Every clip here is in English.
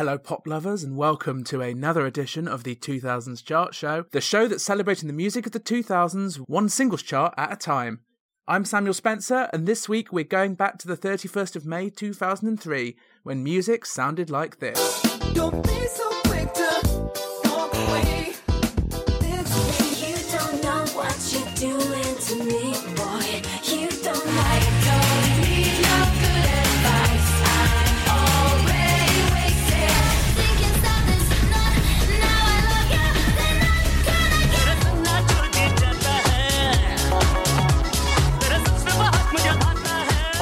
Hello, pop lovers, and welcome to another edition of the 2000s Chart Show, the show that's celebrating the music of the 2000s, one singles chart at a time. I'm Samuel Spencer, and this week we're going back to the 31st of May 2003, when music sounded like this.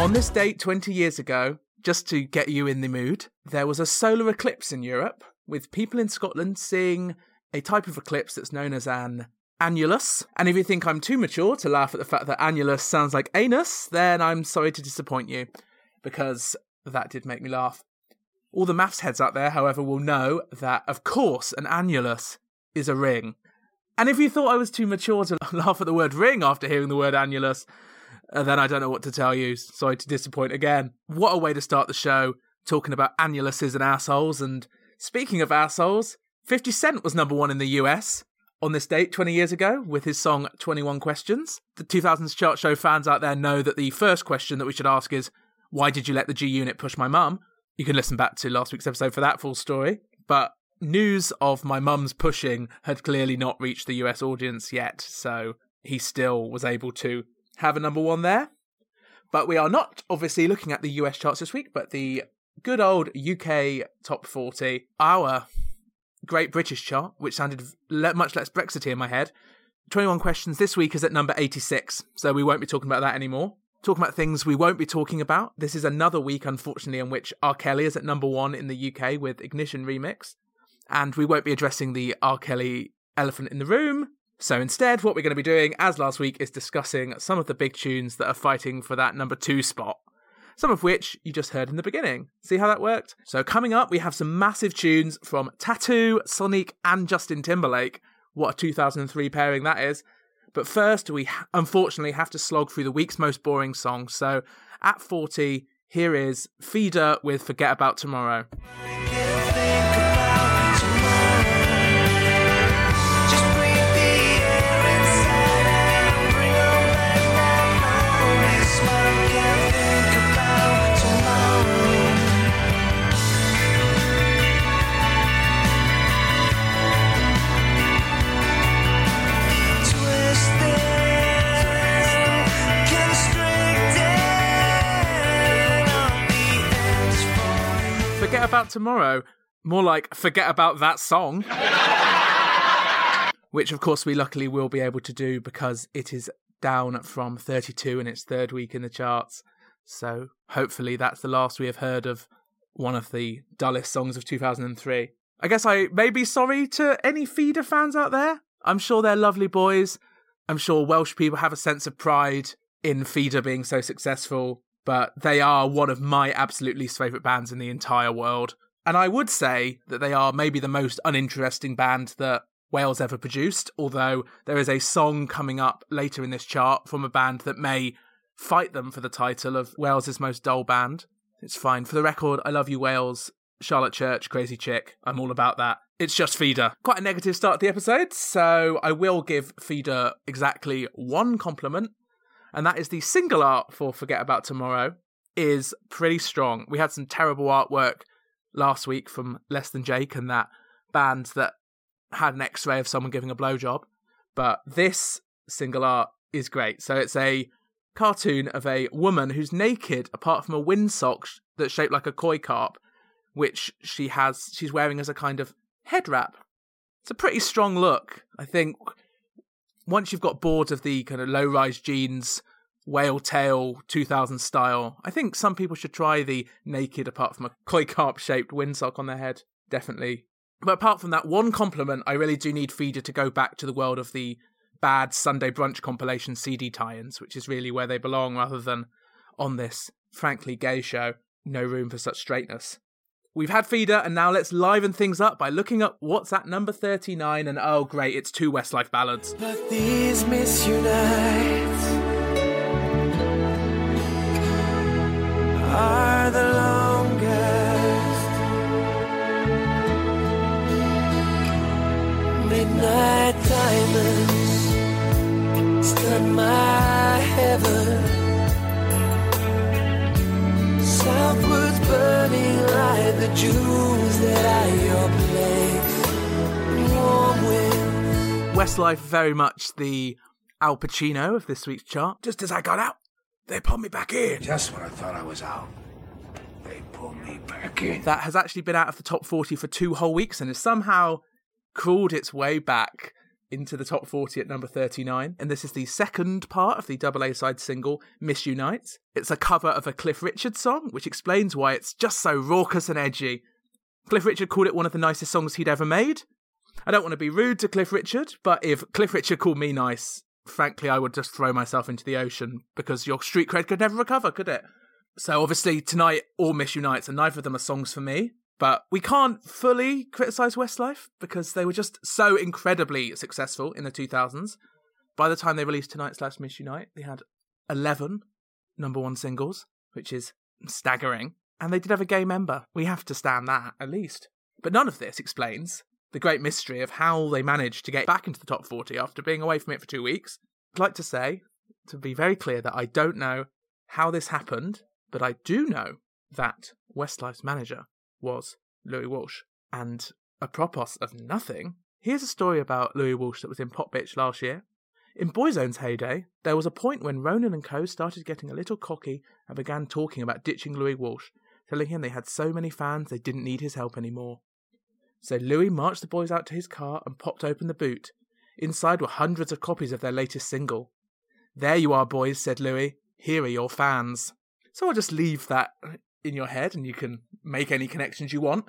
On this date 20 years ago, just to get you in the mood, there was a solar eclipse in Europe, with people in Scotland seeing a type of eclipse that's known as an annulus. And if you think I'm too mature to laugh at the fact that annulus sounds like anus, then I'm sorry to disappoint you, because that did make me laugh. All the maths heads out there, however, will know that, of course, an annulus is a ring. And if you thought I was too mature to laugh at the word ring after hearing the word annulus, uh, then I don't know what to tell you. Sorry to disappoint again. What a way to start the show, talking about annuluses and assholes. And speaking of assholes, 50 Cent was number one in the US on this date 20 years ago with his song 21 Questions. The 2000s chart show fans out there know that the first question that we should ask is, why did you let the G Unit push my mum? You can listen back to last week's episode for that full story. But news of my mum's pushing had clearly not reached the US audience yet, so he still was able to have a number one there. But we are not obviously looking at the US charts this week, but the good old UK top 40, our Great British chart, which sounded much less Brexity in my head. 21 questions this week is at number 86, so we won't be talking about that anymore. Talking about things we won't be talking about. This is another week, unfortunately, in which R. Kelly is at number one in the UK with Ignition Remix. And we won't be addressing the R. Kelly elephant in the room. So instead, what we're going to be doing, as last week, is discussing some of the big tunes that are fighting for that number two spot. Some of which you just heard in the beginning. See how that worked? So coming up, we have some massive tunes from t.A.T.u, Sonique, and Justin Timberlake. What a 2003 pairing that is. But first, we unfortunately have to slog through the week's most boring song. So at 40, here is Feeder with Forget About Tomorrow. About Tomorrow. More like Forget About That Song. Which, of course, we luckily will be able to do because it is down from 32 in its third week in the charts. So hopefully that's the last we have heard of one of the dullest songs of 2003. I guess I may be sorry to any feeder fans out there. I'm sure they're lovely boys. I'm sure Welsh people have a sense of pride in Feeder being so successful, but they are one of my absolute least favourite bands in the entire world. And I would say that they are maybe the most uninteresting band that Wales ever produced, although there is a song coming up later in this chart from a band that may fight them for the title of Wales's most dull band. It's fine. For the record, I love you, Wales. Charlotte Church, crazy chick. I'm all about that. It's just Feeder. Quite a negative start to the episode, so I will give Feeder exactly one compliment, and that is the single art for Forget About Tomorrow is pretty strong. We had some terrible artwork last week from Less Than Jake and that band that had an X-ray of someone giving a blowjob, but this single art is great. So it's a cartoon of a woman who's naked apart from a windsock that's shaped like a koi carp, which she has she's wearing as a kind of head wrap. It's a pretty strong look. I think once you've got bored of the kind of low rise jeans, whale tail 2000 style, I think some people should try the naked apart from a koi carp shaped windsock on their head. Definitely. But apart from that one compliment, I really do need Feeder to go back to the world of the bad Sunday brunch compilation CD tie-ins, which is really where they belong rather than on this frankly gay show. No room for such straightness. We've had Feeder, and now let's liven things up by looking up what's at number 39. And oh, great, it's two Westlife ballads. But these misunite the longest. Midnight my heaven. Burning the jewels that your Westlife very much the Al Pacino of this week's chart. Just as I got out, they pulled me back in. Just when I thought I was out, they pulled me back in. That has actually been out of the top 40 for two whole weeks and has somehow crawled its way back into the top 40 at number 39. And this is the second part of the double A side single, Miss You Nights. It's a cover of a Cliff Richard song, which explains why it's just so raucous and edgy. Cliff Richard called it one of the nicest songs he'd ever made. I don't want to be rude to Cliff Richard, but if Cliff Richard called me nice, frankly, I would just throw myself into the ocean because your street cred could never recover, could it? So obviously tonight all Miss You Nights, and neither of them are songs for me. But we can't fully criticize Westlife because they were just so incredibly successful in the 2000s. By the time they released tonight's last Miss You Night, they had 11 number one singles, which is staggering. And they did have a gay member. We have to stand that, at least. But none of this explains the great mystery of how they managed to get back into the top 40 after being away from it for two weeks. I'd like to say, to be very clear, that I don't know how this happened, but I do know that Westlife's manager was Louis Walsh. And apropos of nothing, here's a story about Louis Walsh that was in Popbitch last year. In Boyzone's heyday, there was a point when Ronan and Co. started getting a little cocky and began talking about ditching Louis Walsh, telling him they had so many fans they didn't need his help anymore. So Louis marched the boys out to his car and popped open the boot. Inside were hundreds of copies of their latest single. There you are, boys, said Louis. Here are your fans. So I'll just leave that in your head and you can make any connections you want.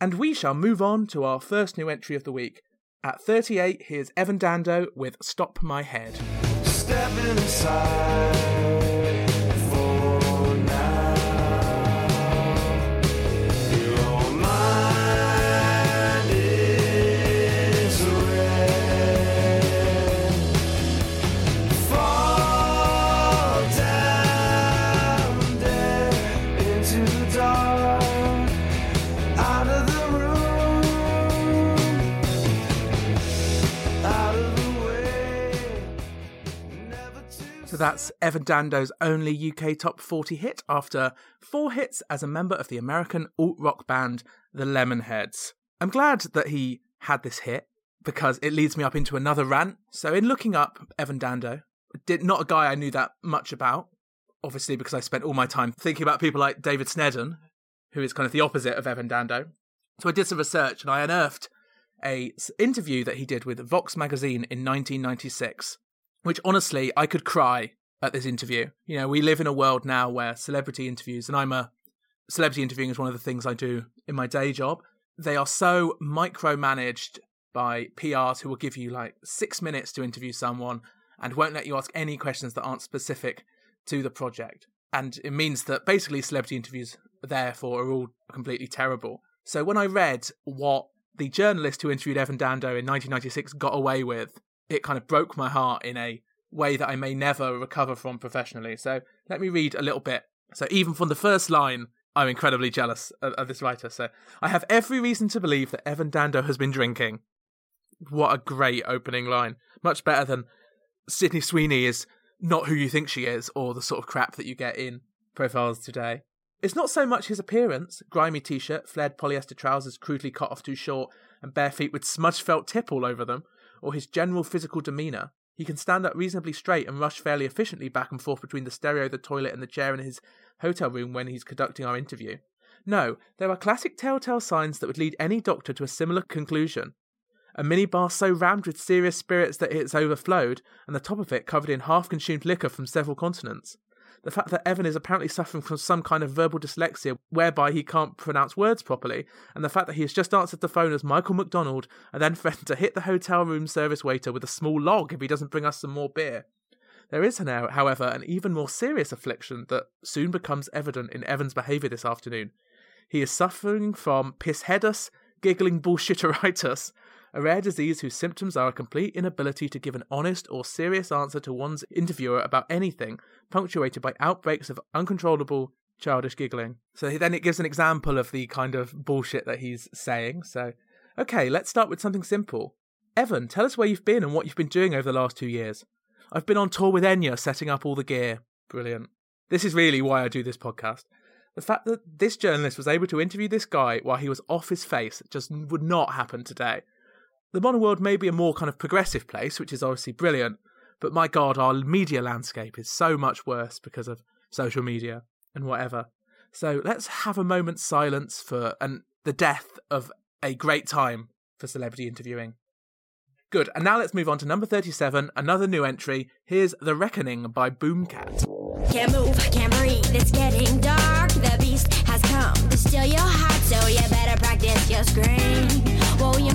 And we shall move on to our first new entry of the week. At 38, here's Evan Dando with Stop My Head. That's Evan Dando's only UK top 40 hit after four hits as a member of the American alt rock band The Lemonheads. I'm glad that he had this hit because it leads me up into another rant. So, in looking up Evan Dando, did not a guy I knew that much about, obviously because I spent all my time thinking about people like David Sneddon, who is kind of the opposite of Evan Dando. So I did some research and I unearthed a interview that he did with Vox magazine in 1996 which honestly I could cry at this interview. You know, we live in a world now where celebrity interviews, and I'm a celebrity interviewing is one of the things I do in my day job. They are so micromanaged by PRs who will give you like six minutes to interview someone and won't let you ask any questions that aren't specific to the project. And it means that basically celebrity interviews, therefore, are all completely terrible. So when I read what the journalist who interviewed Evan Dando in 1996 got away with, it kind of broke my heart in a way that I may never recover from professionally. So let me read a little bit. So even from the first line, I'm incredibly jealous of, of this writer. So I have every reason to believe that Evan Dando has been drinking. What a great opening line. Much better than Sydney Sweeney is not who you think she is, or the sort of crap that you get in profiles today. It's not so much his appearance grimy t shirt, flared polyester trousers crudely cut off too short, and bare feet with smudge felt tip all over them, or his general physical demeanour. He can stand up reasonably straight and rush fairly efficiently back and forth between the stereo, the toilet, and the chair in his hotel room when he's conducting our interview. No, there are classic telltale signs that would lead any doctor to a similar conclusion. A minibar so rammed with serious spirits that it's overflowed, and the top of it covered in half consumed liquor from several continents. The fact that Evan is apparently suffering from some kind of verbal dyslexia whereby he can't pronounce words properly, and the fact that he has just answered the phone as Michael McDonald and then threatened to hit the hotel room service waiter with a small log if he doesn't bring us some more beer. There is however, an even more serious affliction that soon becomes evident in Evan's behaviour this afternoon. He is suffering from pisheadus, giggling bullshitteritis, a rare disease whose symptoms are a complete inability to give an honest or serious answer to one's interviewer about anything, punctuated by outbreaks of uncontrollable childish giggling. So then it gives an example of the kind of bullshit that he's saying. So, okay, let's start with something simple. Evan, tell us where you've been and what you've been doing over the last two years. I've been on tour with Enya, setting up all the gear. Brilliant. This is really why I do this podcast. The fact that this journalist was able to interview this guy while he was off his face just would not happen today. The modern world may be a more kind of progressive place, which is obviously brilliant, but my god, our media landscape is so much worse because of social media and whatever. So let's have a moment's silence for and the death of a great time for celebrity interviewing. Good, and now let's move on to number 37, another new entry. Here's The Reckoning by Boomkat. Can't move, can't breathe, it's getting dark. The beast has come to steal your heart, so you better practice your scream. You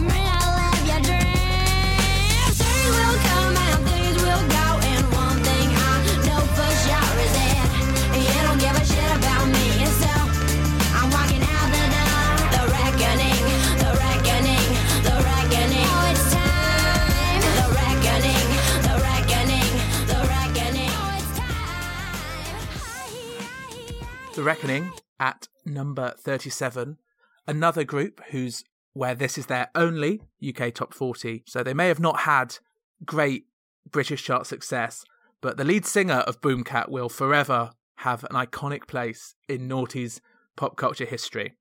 The Reckoning at number 37. Another group whose where this is their only UK top 40. So they may have not had great British chart success, but the lead singer of Boomkat will forever have an iconic place in Naughty's pop culture history.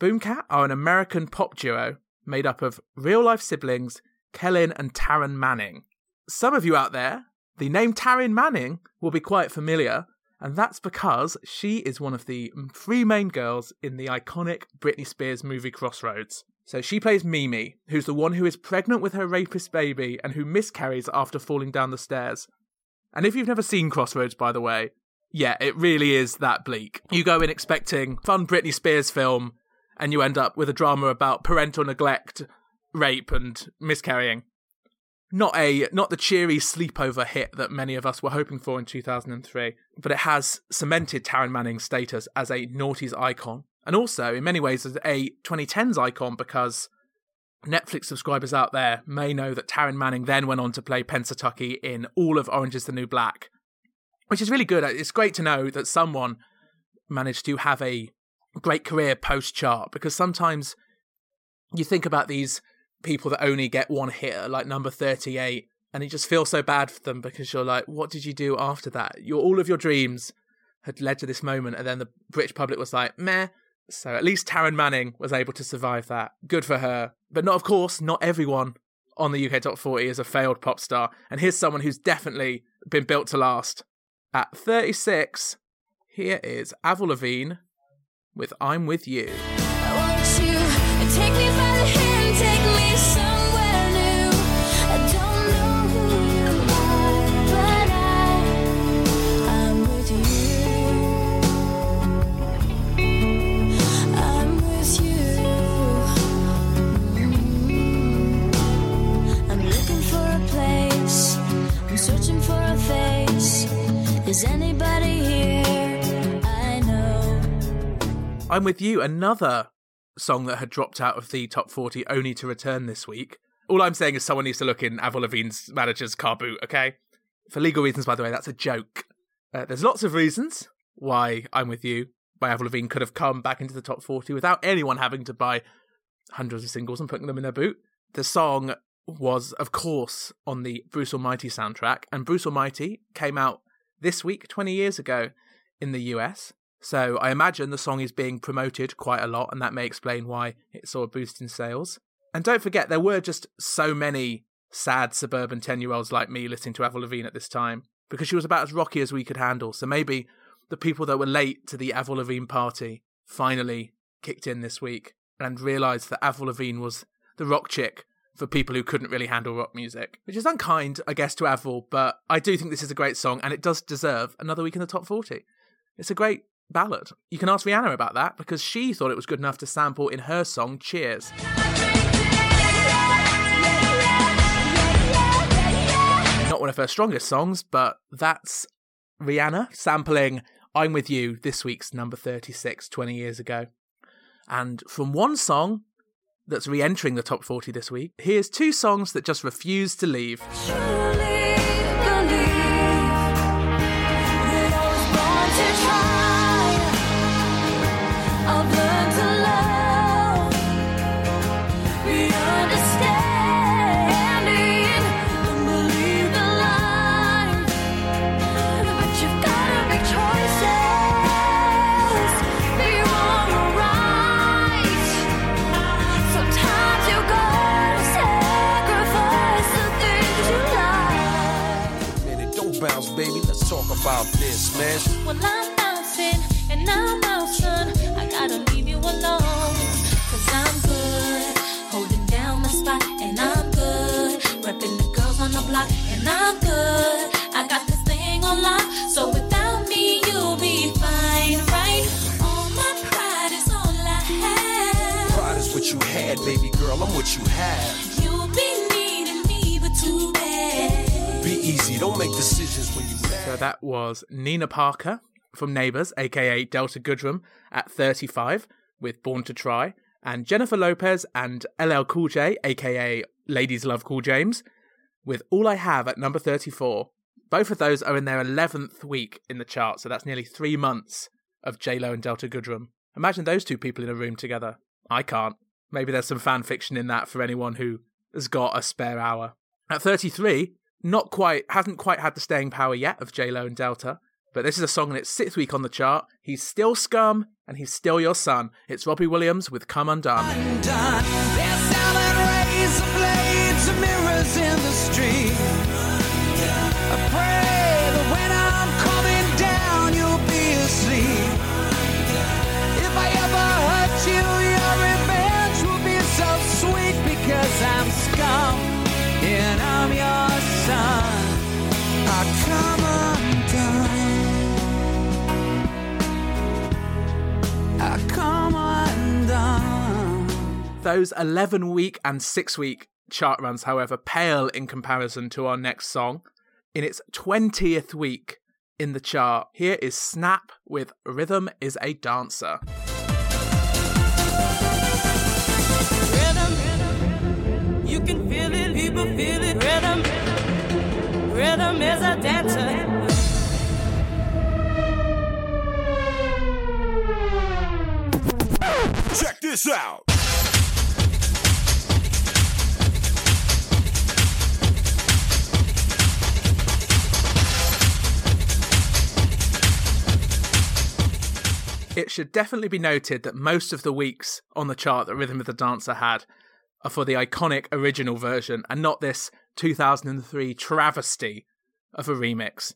Boomkat are an American pop duo made up of real life siblings Kellin and Taryn Manning. Some of you out there, the name Taryn Manning will be quite familiar, and that's because she is one of the three main girls in the iconic Britney Spears movie Crossroads. So she plays Mimi, who's the one who is pregnant with her rapist baby and who miscarries after falling down the stairs. And if you've never seen Crossroads, by the way, yeah, it really is that bleak. You go in expecting fun Britney Spears film, and you end up with a drama about parental neglect, rape, and miscarrying. Not a not the cheery sleepover hit that many of us were hoping for in 2003, but it has cemented Taryn Manning's status as a noughties icon, and also in many ways as a 2010s icon because Netflix subscribers out there may know that Taryn Manning then went on to play Pennsatucky in all of Orange is the New Black, which is really good. It's great to know that someone managed to have a great career post chart because sometimes you think about these people that only get one hit, like number 38, and you just feel so bad for them because you're like, what did you do after that? Your all of your dreams had led to this moment, and then the British public was like, meh. So at least Taryn Manning was able to survive that. Good for her. But not, of course, not everyone on the UK Top 40 is a failed pop star. And here's someone who's definitely been built to last. At 36, here is Avril Lavigne with I'm With You. Know. I'm With You, another song that had dropped out of the top 40 only to return this week. All I'm saying is someone needs to look in Avril Lavigne's manager's car boot, okay? For legal reasons, by the way, that's a joke. Uh, there's lots of reasons why I'm With You by Avril Lavigne could have come back into the top 40 without anyone having to buy hundreds of singles and putting them in their boot. The song was, of course, on the Bruce Almighty soundtrack, and Bruce Almighty came out this week, 20 years ago, in the US. So I imagine the song is being promoted quite a lot, and that may explain why it saw a boost in sales. And don't forget, there were just so many sad suburban 10 year olds like me listening to Avril Lavigne at this time, because she was about as rocky as we could handle. So maybe the people that were late to the Avril Lavigne party finally kicked in this week and realised that Avril Lavigne was the rock chick for people who couldn't really handle rock music, which is unkind, I guess, to Avril, but I do think this is a great song and it does deserve another week in the top 40. It's a great ballad. You can ask Rihanna about that because she thought it was good enough to sample in her song Cheers. Not one of her strongest songs, but that's Rihanna sampling I'm With You, this week's number 36, 20 years ago. And from one song that's re entering the top 40 this week, here's two songs that just refuse to leave. About this, man? Well, I'm bouncing and I'm bouncing. I gotta leave you alone. Cause I'm good. Holding down the spot and I'm good. Repping the girls on the block and I'm good. I got this thing on lock. So without me, you'll be fine, right? All my pride is all I have. Pride is what you had, baby girl. I'm what you have. You'll be needing me, but too bad. Don't make decisions when you mad. So that was Nina Parker from Neighbours, aka Delta Goodrem, at 35 with Born to Try, and Jennifer Lopez and LL Cool J, aka Ladies Love Cool James, with All I Have at number 34. Both of those are in their 11th week in the chart, so that's nearly three months of J-Lo and Delta Goodrem. Imagine those two people in a room together. I can't. Maybe there's some fan fiction in that for anyone who has got a spare hour. At 33, not quite, hasn't quite had the staying power yet of J-Lo and Delta, but this is a song in its sixth week on the chart. He's still scum, and he's still your son. It's Robbie Williams with Come Undone. done. Those 11 week and 6 week chart runs, however, pale in comparison to our next song. In its 20th week in the chart, here is Snap with Rhythm is a Dancer. Rhythm, Rhythm Rhythm you can feel it, people feel it. Rhythm, rhythm is a dancer. Check this out. It should definitely be noted that most of the weeks on the chart that Rhythm of the Dancer had are for the iconic original version and not this 2003 travesty of a remix.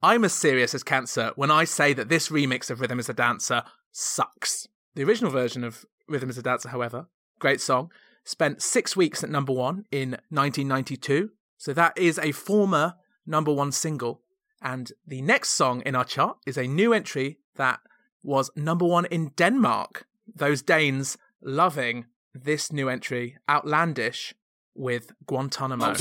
I'm as serious as cancer when I say that this remix of Rhythm is a Dancer sucks. The original version of Rhythm is a Dancer, however, great song, spent six weeks at number one in 1992. So that is a former number one single. And the next song in our chart is a new entry that was number one in Denmark. Those Danes loving this new entry, Outlandish, with Guantanamo.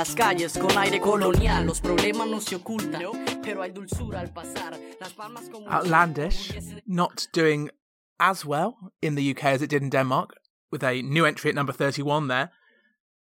Viejas calles con aire colonial. Los problemas no se ocultan, pero hay dulzura al pasar. Las palmas como Outlandish not doing as well in the UK as it did in Denmark, with a new entry at number 31 there.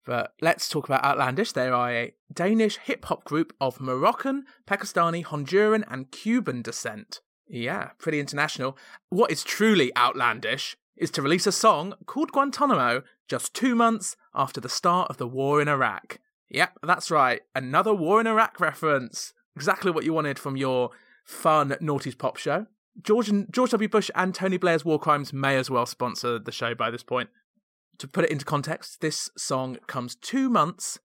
But let's talk about Outlandish. They are a Danish hip hop group of Moroccan, Pakistani, Honduran, and Cuban descent. Yeah, pretty international. What is truly outlandish is to release a song called Guantanamo just two months after the start of the war in Iraq. Yep, that's right. Another war in Iraq reference. Exactly what you wanted from your fun Naughties Pop show. George, and, George W. Bush and Tony Blair's war crimes may as well sponsor the show by this point. To put it into context, this song comes two months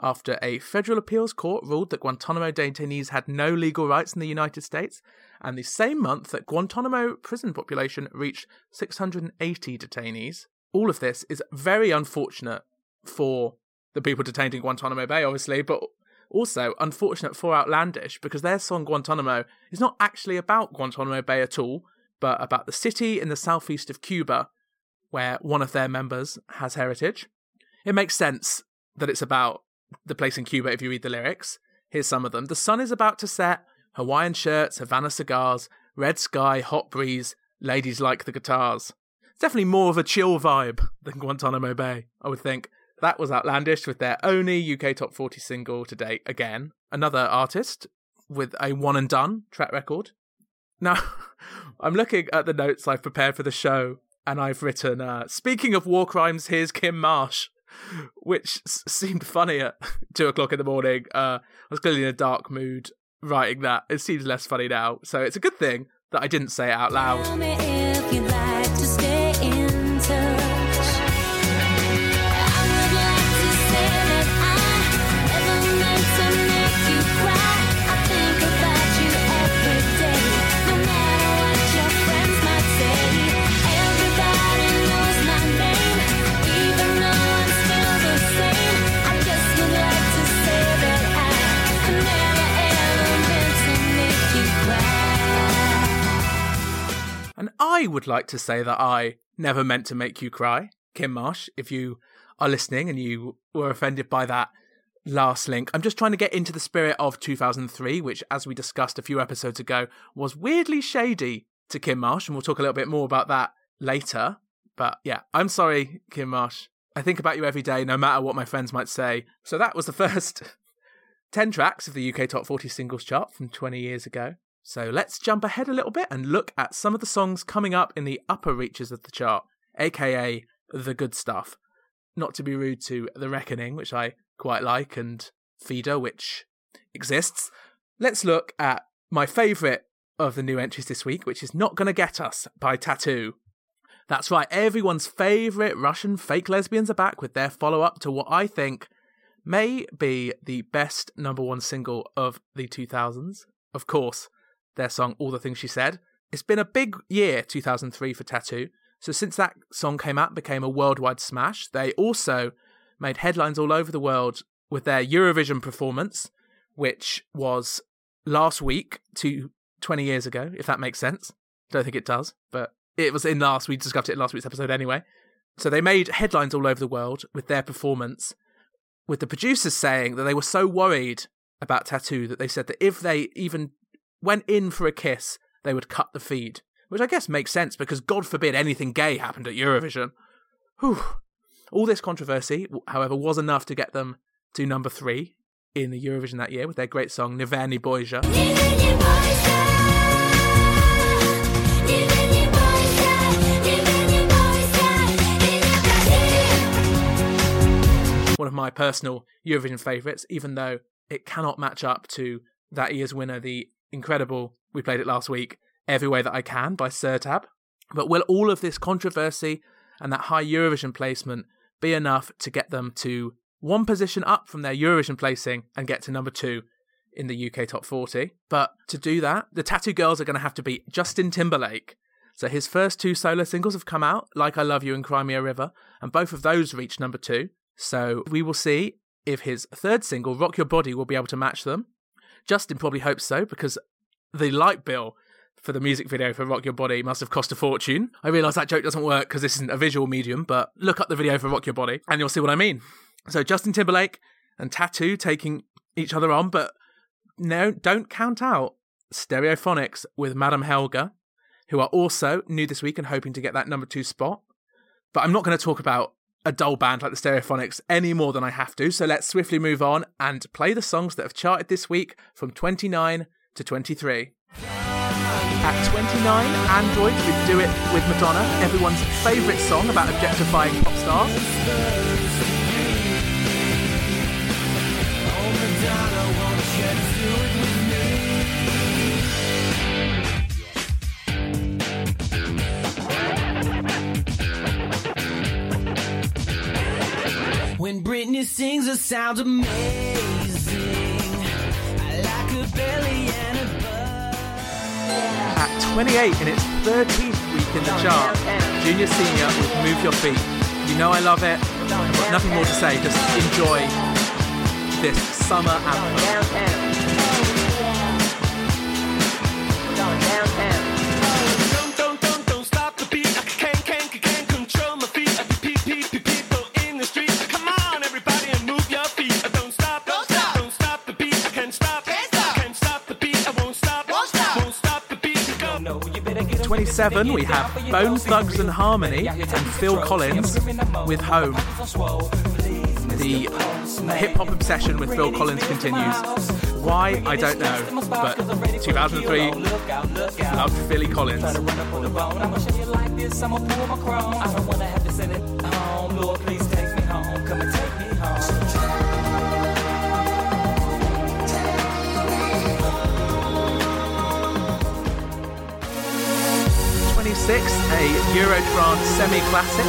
after a federal appeals court ruled that Guantanamo detainees had no legal rights in the United States, and the same month that Guantanamo prison population reached 680 detainees. All of this is very unfortunate for the people detained in Guantanamo Bay, obviously, but also unfortunate for Outlandish because their song Guantanamo is not actually about Guantanamo Bay at all, but about the city in the southeast of Cuba where one of their members has heritage. It makes sense that it's about the place in Cuba if you read the lyrics. Here's some of them. The sun is about to set, Hawaiian shirts, Havana cigars, red sky, hot breeze, ladies like the guitars. It's definitely more of a chill vibe than Guantanamo Bay, I would think. That was Outlandish with their only UK top 40 single to date again. Another artist with a one and done track record. Now, I'm looking at the notes I've prepared for the show and I've written, uh, speaking of war crimes, here's Kym Marsh, which s- seemed funny at two o'clock in the morning. Uh, I was clearly in a dark mood writing that. It seems less funny now. So it's a good thing that I didn't say it out loud. I would like to say that I never meant to make you cry, Kym Marsh, if you are listening and you were offended by that last link. I'm just trying to get into the spirit of 2003, which, as we discussed a few episodes ago, was weirdly shady to Kym Marsh, and we'll talk a little bit more about that later. But yeah, I'm sorry, Kym Marsh. I think about you every day, no matter what my friends might say. So that was the first 10 tracks of the UK Top 40 Singles Chart from 20 years ago. So let's jump ahead a little bit and look at some of the songs coming up in the upper reaches of the chart, aka the good stuff. Not to be rude to The Reckoning, which I quite like, and Feeder, which exists. Let's look at my favourite of the new entries this week, which is Not Gonna Get Us by t.A.T.u. That's right, everyone's favourite Russian fake lesbians are back with their follow up to what I think may be the best number one single of the 2000s. Of course, their song All the Things She Said. It's been a big year, 2003, for t.A.T.u. So since that song came out, became a worldwide smash. They also made headlines all over the world with their Eurovision performance, which was last week to 20 years ago, if that makes sense. Don't think it does, but it was in last, we discussed it in last week's episode anyway. So they made headlines all over the world with their performance, with the producers saying that they were so worried about t.A.T.u that they said that if they even went in for a kiss, they would cut the feed. Which I guess makes sense because God forbid anything gay happened at Eurovision. Whew. All this controversy, however, was enough to get them to number three in the Eurovision that year with their great song Ne Ver', Ne Boysia. One of my personal Eurovision favourites, even though it cannot match up to that year's winner, the incredible, we played it last week, Every Way That I Can by Sertab. But will all of this controversy and that high Eurovision placement be enough to get them to one position up from their Eurovision placing and get to number two in the UK Top 40? But to do that, the t.A.T.u Girls are going to have to beat Justin Timberlake. So his first two solo singles have come out, Like I Love You and Cry Me a River, and both of those reached number two. So we will see if his third single, Rock Your Body, will be able to match them. Justin probably hopes so because the light bill for the music video for Rock Your Body must have cost a fortune. I realise that joke doesn't work because this isn't a visual medium, but look up the video for Rock Your Body and you'll see what I mean. So Justin Timberlake and t.A.T.u taking each other on, but no, don't count out Stereophonics with Madame Helga, who are also new this week and hoping to get that number two spot. But I'm not going to talk about a dull band like the Stereophonics any more than I have to, so let's swiftly move on and play the songs that have charted this week from 29 to 23. At 29, Android with Do It with Madonna, everyone's favourite song about objectifying pop stars. When Britney sings, it sounds amazing. I like her belly and her butt. At 28 in its 13th week in the chart, Junior Senior with Move Your Feet. You know I love it. I've got nothing more to say, just enjoy this summer anthem. 27, we have Bone Thugs and Harmony and Phil Collins with Home. The hip hop obsession with Phil Collins continues. Why, I don't know, but 2003 loved Philly Collins. 26, a Eurotrance semi-classic,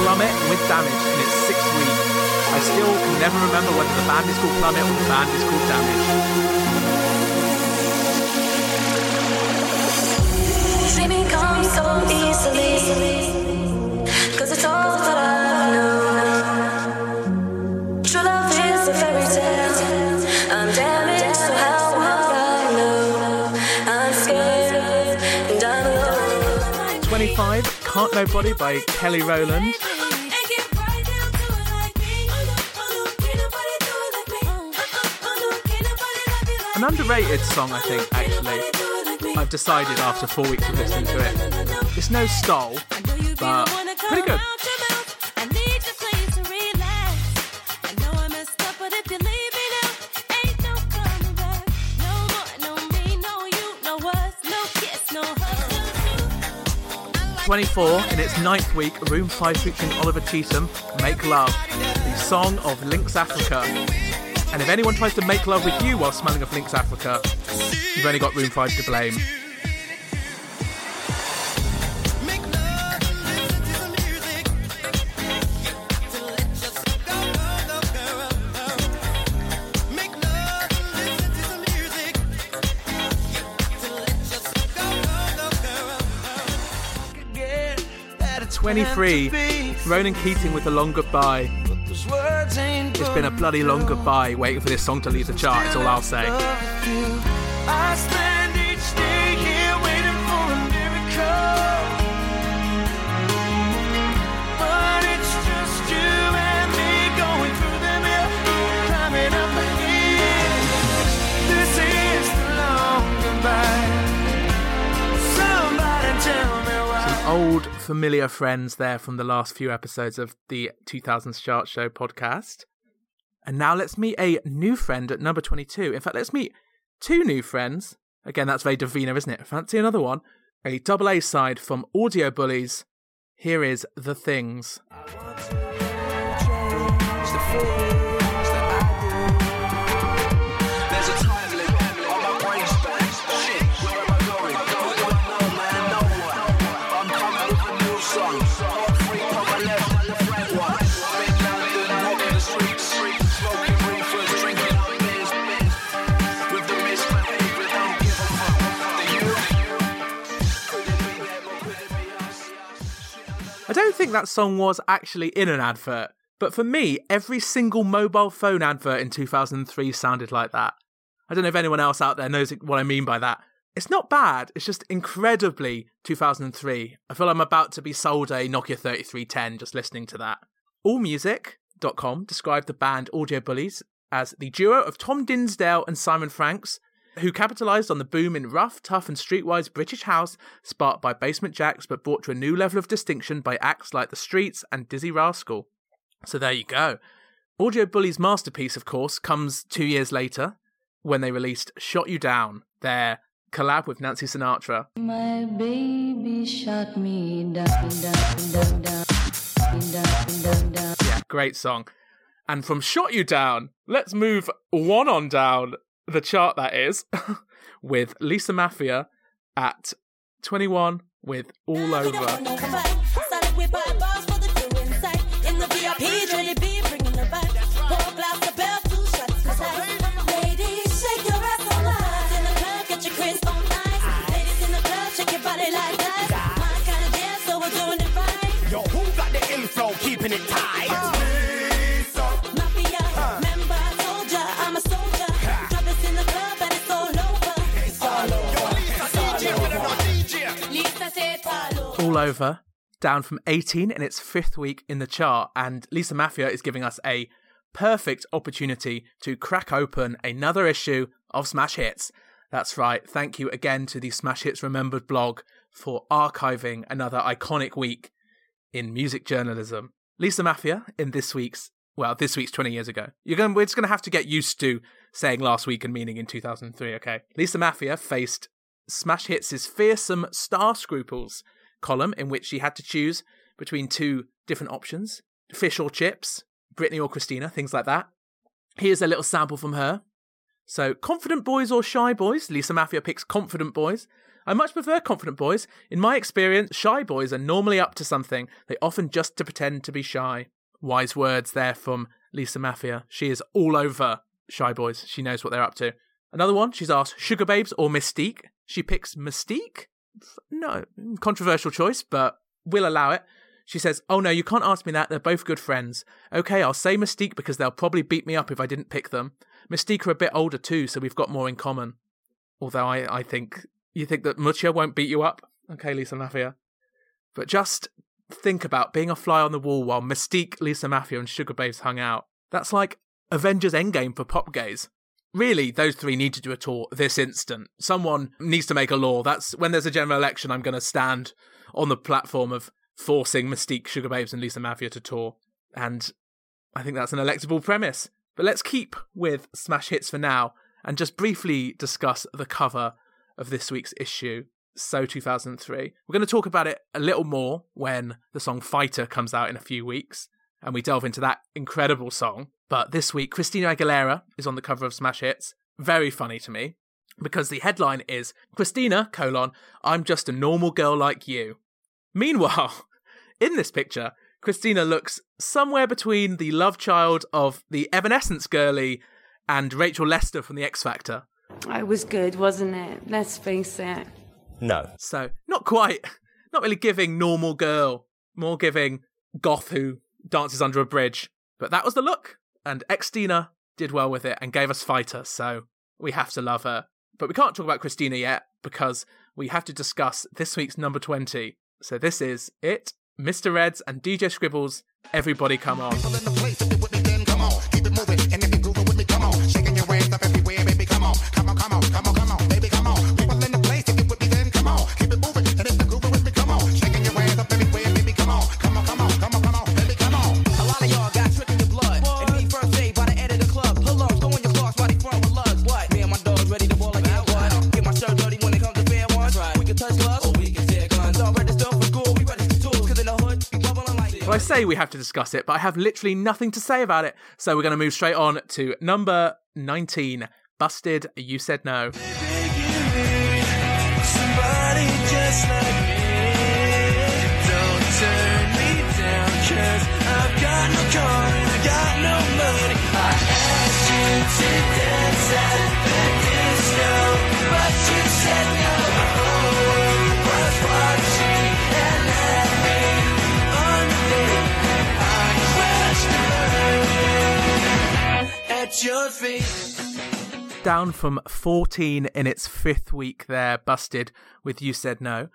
Plummet with Damage in its sixth week. I still can never remember whether the band is called Plummet or the band is called Damage. See me come so easily. Can't Nobody by Kelly Rowland. An underrated song, I think, actually. I've decided after four weeks of listening to it. It's no stole, but pretty good. Twenty-four in its ninth week, Room Five featuring Oliver Cheatham, "Make Luv," the song of Lynx Africa. And if anyone tries to make love with you while smelling of Lynx Africa, you've only got Room Five to blame. Twenty-three, Ronan Keating with "A Long Goodbye." It's been a bloody long goodbye waiting for this song to leave the chart, is all I'll say. Familiar friends there from the last few episodes of the 2000s Chart Show podcast. And now let's meet a new friend at number 22. In fact, let's meet two new friends. Again, that's very Davina, isn't it? Fancy another one? A double A side from Audio Bullys. Here is The Things. Think that song was actually in an advert, but for me, every single mobile phone advert in 2003 sounded like that. I don't know if anyone else out there knows what I mean by that. It's not bad, it's just incredibly 2003. I feel I'm about to be sold a Nokia 3310 just listening to that. AllMusic.com described the band Audio Bullys as the duo of Tom Dinsdale and Simon Franks, who capitalised on the boom in rough, tough, and streetwise British house, sparked by Basement Jaxx, but brought to a new level of distinction by acts like The Streets and Dizzee Rascal. So there you go. Audio Bullys' masterpiece, of course, comes two years later when they released Shot You Down, their collab with Nancy Sinatra. My baby shot me down, down, down. Yeah, great song. And from Shot You Down, let's move one on down the chart, that is, with Lisa Maffia at 21 with All Over. Yo, who got the inflow keeping it tight? All Over, down from 18 in its fifth week in the chart, and Lisa Maffia is giving us a perfect opportunity to crack open another issue of Smash Hits. That's right, thank you again to the Smash Hits Remembered blog for archiving another iconic week in music journalism. Lisa Maffia, in this week's Well, this week's 20 years ago. You're going, we're just going to have to get used to saying last week and meaning in 2003, okay? Lisa Maffia faced Smash Hits' fearsome Star Scruples column in which she had to choose between two different options fish or chips, Brittany or Christina, things like that. Here's a little sample from her. So, confident boys or shy boys? Lisa Maffia picks confident boys. I much prefer confident boys. In my experience, shy boys are normally up to something. They often just to pretend to be shy. Wise words there from Lisa Maffia. She is all over shy boys. She knows what they're up to. Another one, she's asked Sugababes or Mis-Teeq. She picks Mis-Teeq. No, controversial choice, but we'll allow it. She says, Oh no, you can't ask me that. They're both good friends. Okay, I'll say Mis-Teeq because they'll probably beat me up if I didn't pick them. Mis-Teeq are a bit older too, so we've got more in common. Although I, I think you think that Mutya won't beat you up. Okay, Lisa Maffia. But just think about being a fly on the wall while Mis-Teeq, Lisa Maffia, and Sugababes hung out. That's like Avengers Endgame for pop gays. Really, those three need to do a tour this instant. Someone needs to make a law. That's when there's a general election, I'm going to stand on the platform of forcing Mis-Teeq, Sugar Babes, and Lisa Maffia to tour. And I think that's an electable premise. But let's keep with Smash Hits for now and just briefly discuss the cover of this week's issue, So 2003. We're going to talk about it a little more when the song Fighter comes out in a few weeks and we delve into that incredible song. But this week, Christina Aguilera is on the cover of Smash Hits. Very funny to me because the headline is Christina, colon, I'm just a normal girl like you. Meanwhile, in this picture, Christina looks somewhere between the love child of the Evanescence girly and Rachel Lester from The X Factor. It was good, wasn't it? Let's face it. No. So, not quite, not really giving normal girl, more giving goth who dances under a bridge. But that was the look, and Xtina did well with it and gave us Fighter, so we have to love her. But we can't talk about Christina yet because we have to discuss this week's number 20. So this is it, Mr. Redz and DJ Skribbles, Everybody Come On. Say we have to discuss it, but I have literally nothing to say about it. So we're going to move straight on to number 19. Busted, You Said No. Down from 14 in its fifth week there, Busted, with You Said No.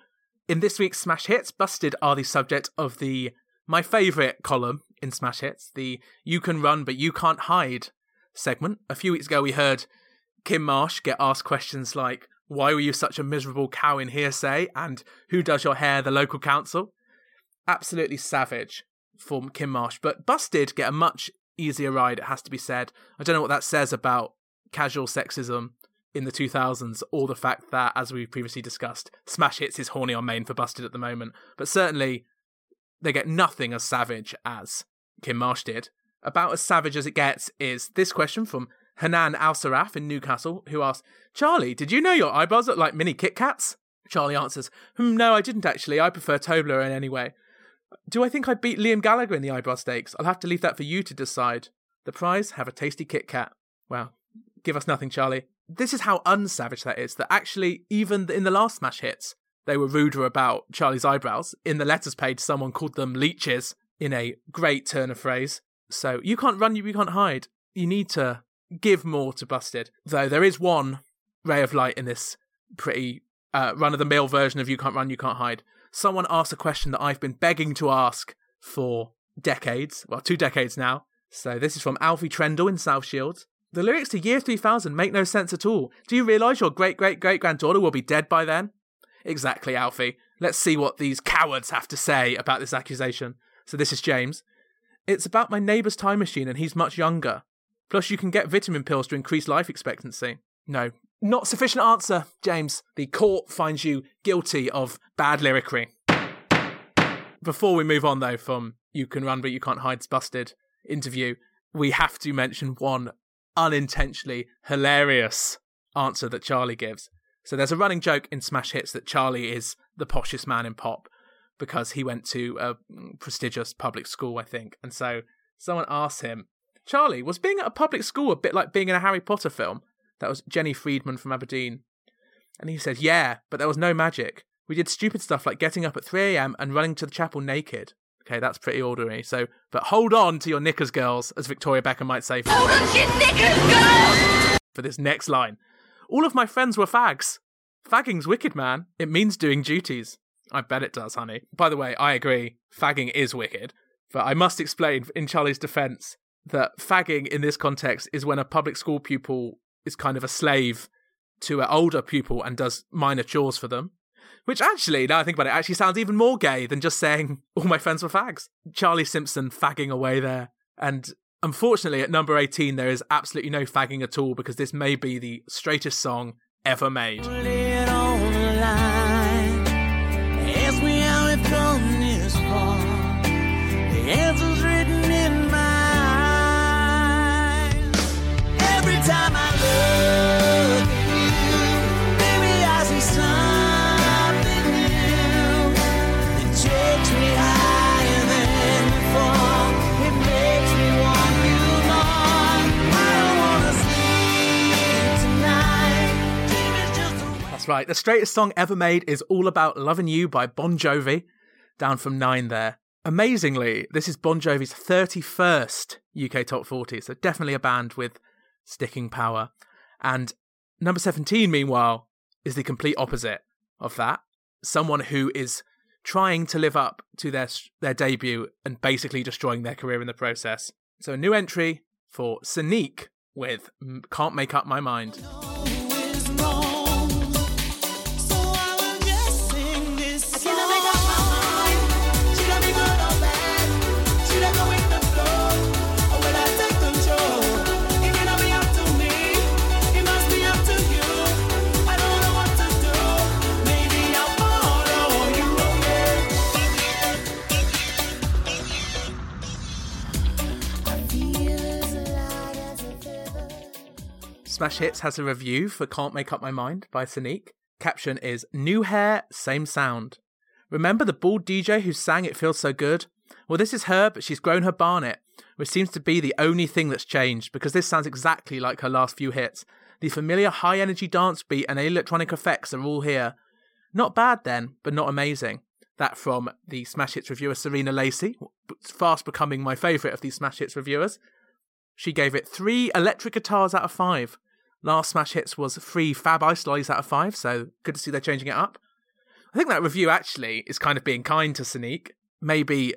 In this week's Smash Hits, Busted are the subject of the my favourite column in Smash Hits, the You Can Run But You Can't Hide segment. A few weeks ago, we heard Kym Marsh get asked questions like, Why were you such a miserable cow in hearsay? and Who does your hair? The local council. Absolutely savage from Kym Marsh. But Busted get a much easier ride, it has to be said. I don't know what that says about casual sexism in the 2000s or the fact that, as we previously discussed, Smash Hits is horny on main for Busted at the moment. But certainly, they get nothing as savage as Kym Marsh did. About as savage as it gets is this question from Hanan Al Saraf in Newcastle, who asks, Charlie, did you know your eyebrows look like mini Kit Kats? Charlie answers, hmm, No, I didn't actually. I prefer Toblerone anyway. Do I think I beat Liam Gallagher in the eyebrow stakes? I'll have to leave that for you to decide. The prize, have a tasty Kit Kat. Well, give us nothing, Charlie. This is how unsavage that is, that actually, even in the last Smash hits, they were ruder about Charlie's eyebrows. In the letters page, someone called them leeches in a great turn of phrase. So you can't run, you can't hide. You need to give more to Busted. Though there is one ray of light in this pretty uh, run of the mill version of You Can't Run, You Can't Hide. Someone asked a question that I've been begging to ask for decades, well, two decades now. So this is from Alfie Trendle in South Shields. The lyrics to Year 3000 make no sense at all. Do you realise your great great great granddaughter will be dead by then? Exactly, Alfie. Let's see what these cowards have to say about this accusation. So this is James. It's about my neighbour's time machine and he's much younger. Plus, you can get vitamin pills to increase life expectancy. No. Not sufficient answer, James. The court finds you guilty of bad lyricry. Before we move on, though, from You Can Run But You Can't Hide's busted interview, we have to mention one unintentionally hilarious answer that Charlie gives. So there's a running joke in Smash Hits that Charlie is the poshest man in pop because he went to a prestigious public school, I think. And so someone asked him, Charlie, was being at a public school a bit like being in a Harry Potter film? That was Jenny Friedman from Aberdeen. And he said, Yeah, but there was no magic. We did stupid stuff like getting up at 3 a.m. and running to the chapel naked. Okay, that's pretty ordinary. So, but hold on to your knickers, girls, as Victoria Beckham might say. Hold on to your knickers, girls! For this next line. All of my friends were fags. Fagging's wicked, man. It means doing duties. I bet it does, honey. By the way, I agree. Fagging is wicked. But I must explain, in Charlie's defense, that fagging in this context is when a public school pupil is kind of a slave to an older pupil and does minor chores for them. Which actually, now I think about it, actually sounds even more gay than just saying all my friends were fags. Charlie Simpson fagging away there. And unfortunately, at number 18, there is absolutely no fagging at all because this may be the straightest song ever made. Right. The straightest song ever made is All About Loving You by Bon Jovi, down from nine there. Amazingly, this is Bon Jovi's 31st UK Top 40, so definitely a band with sticking power. And number 17, meanwhile, is the complete opposite of that. Someone who is trying to live up to their their debut and basically destroying their career in the process. So a new entry for Sonique with Can't Make Up My Mind. Smash Hits has a review for Can't Make Up My Mind by Sonique. Caption is New hair, same sound. Remember the bald DJ who sang It Feels So Good? Well, this is her, but she's grown her barnet, which seems to be the only thing that's changed because this sounds exactly like her last few hits. The familiar high energy dance beat and electronic effects are all here. Not bad then, but not amazing. That from the Smash Hits reviewer Serena Lacey, fast becoming my favourite of these Smash Hits reviewers. She gave it three electric guitars out of five. Last Smash Hits was three Fab Ice Lollies out of five, so good to see they're changing it up. I think that review actually is kind of being kind to Sonique. Maybe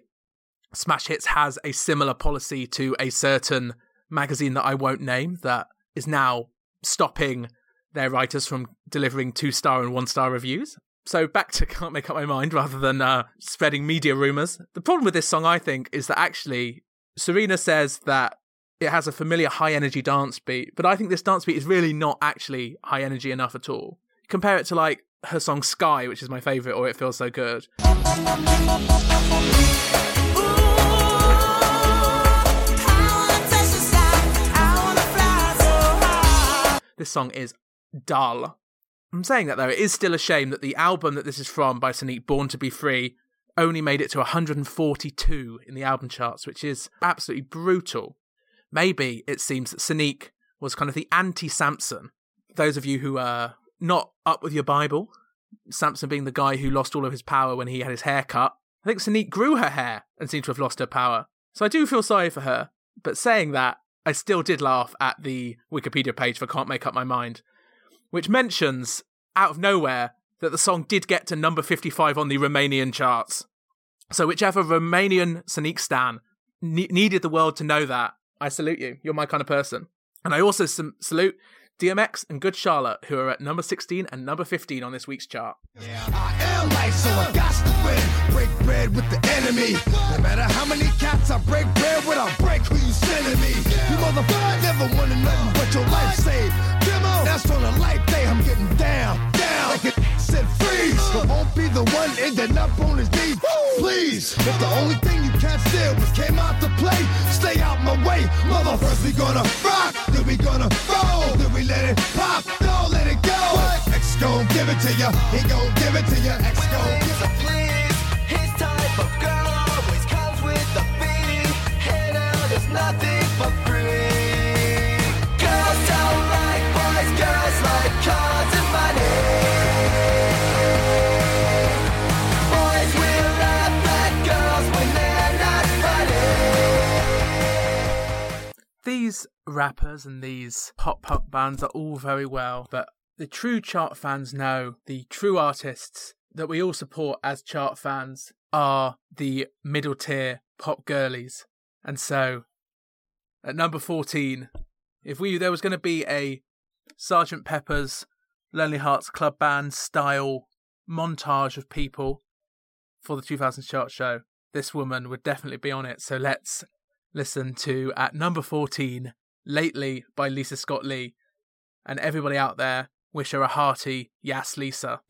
Smash Hits has a similar policy to a certain magazine that I won't name that is now stopping their writers from delivering two star and one star reviews. So back to Can't Make Up My Mind rather than uh, spreading media rumours. The problem with this song, I think, is that actually Serena says that it has a familiar high energy dance beat, but I think this dance beat is really not actually high energy enough at all. Compare it to like her song Sky, which is my favourite, or It Feels So Good. This song is dull. I'm saying that though, it is still a shame that the album that this is from by Sonique, Born to Be Free, only made it to 142 in the album charts, which is absolutely brutal. Maybe it seems that Sonique was kind of the anti Samson. Those of you who are not up with your Bible, Samson being the guy who lost all of his power when he had his hair cut, I think Sonique grew her hair and seemed to have lost her power. So I do feel sorry for her. But saying that, I still did laugh at the Wikipedia page for Can't Make Up My Mind, which mentions out of nowhere that the song did get to number 55 on the Romanian charts. So whichever Romanian Sonique stan ne- needed the world to know that, I salute you. You're my kind of person. And I also salute DMX and Good Charlotte, who are at number 16 and number 15 on this week's chart. I am life, so I got to win. Break bread with the enemy. No matter how many cats I break bread with, I'll break who you me. You motherfucker never wanted nothing but your life saved. That's on a light day. I'm getting down, down. Said freeze. But won't be the one ending up on his knees. Please. If the only thing you can't steal was came out to play, stay out my way. Mother, first we gonna rock, then we gonna roll, then we let it pop, don't let it go. X gon' give it to ya, he gon' give it to ya. X gon' give it to please. His type of girl always comes with the fee. Hey now, there's nothing These rappers and these pop pop bands are all very well, but the true chart fans know the true artists that we all support as chart fans are the middle tier pop girlies. And so, at number 14, if we there was going to be a Sergeant Pepper's Lonely Hearts Club Band style montage of people for the 2000 chart show, this woman would definitely be on it. So let's listen to at number 14, Lately by Lisa Scott Lee. And everybody out there, wish her a hearty Yes Lisa.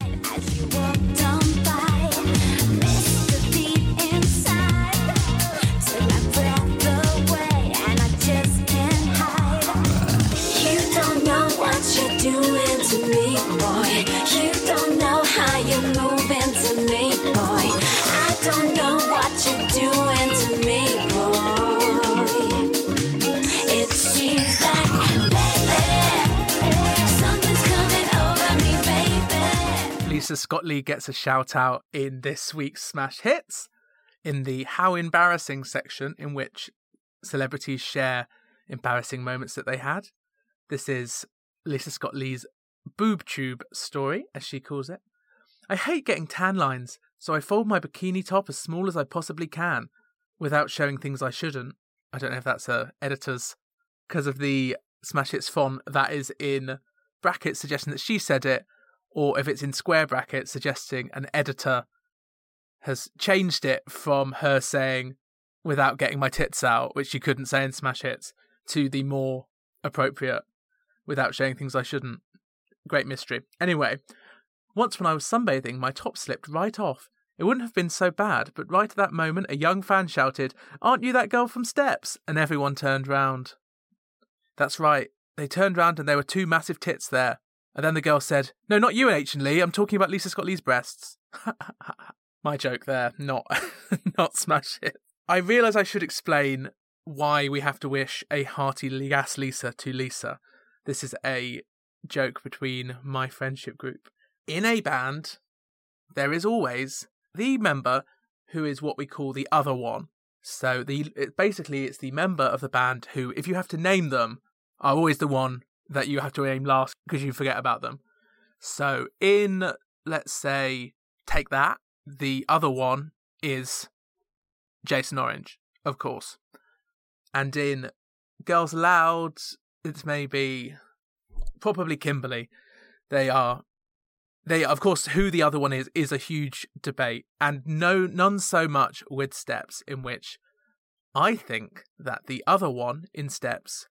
Lisa Scott Lee gets a shout out in this week's Smash Hits in the How Embarrassing section, in which celebrities share embarrassing moments that they had. This is Lisa Scott Lee's boob tube story, as she calls it. I hate getting tan lines, so I fold my bikini top as small as I possibly can without showing things I shouldn't. I don't know if that's a editor's because of the Smash Hits font that is in brackets suggesting that she said it, or if it's in square brackets suggesting an editor has changed it from her saying without getting my tits out, which she couldn't say in Smash Hits, to the more appropriate without showing things I shouldn't. Great mystery. Anyway, once when I was sunbathing, my top slipped right off. It wouldn't have been so bad, but right at that moment, a young fan shouted, Aren't you that girl from Steps? And everyone turned round. That's right. They turned round and there were two massive tits there. And then the girl said, No, not you and H and Lee. I'm talking about Lisa Scott Lee's breasts. My joke there, not not Smash Hits. I realise I should explain why we have to wish a hearty Lias Lisa to Lisa. This is a joke between my friendship group. In a band, there is always the member who is what we call the other one. So the it, basically it's the member of the band who, if you have to name them, are always the one that you have to aim last because you forget about them. So in let's say take that, the other one is Jason Orange, of course. And in Girls Aloud, it's maybe probably Kimberley. They are they of course who the other one is is a huge debate and no none so much with steps in which I think that the other one in steps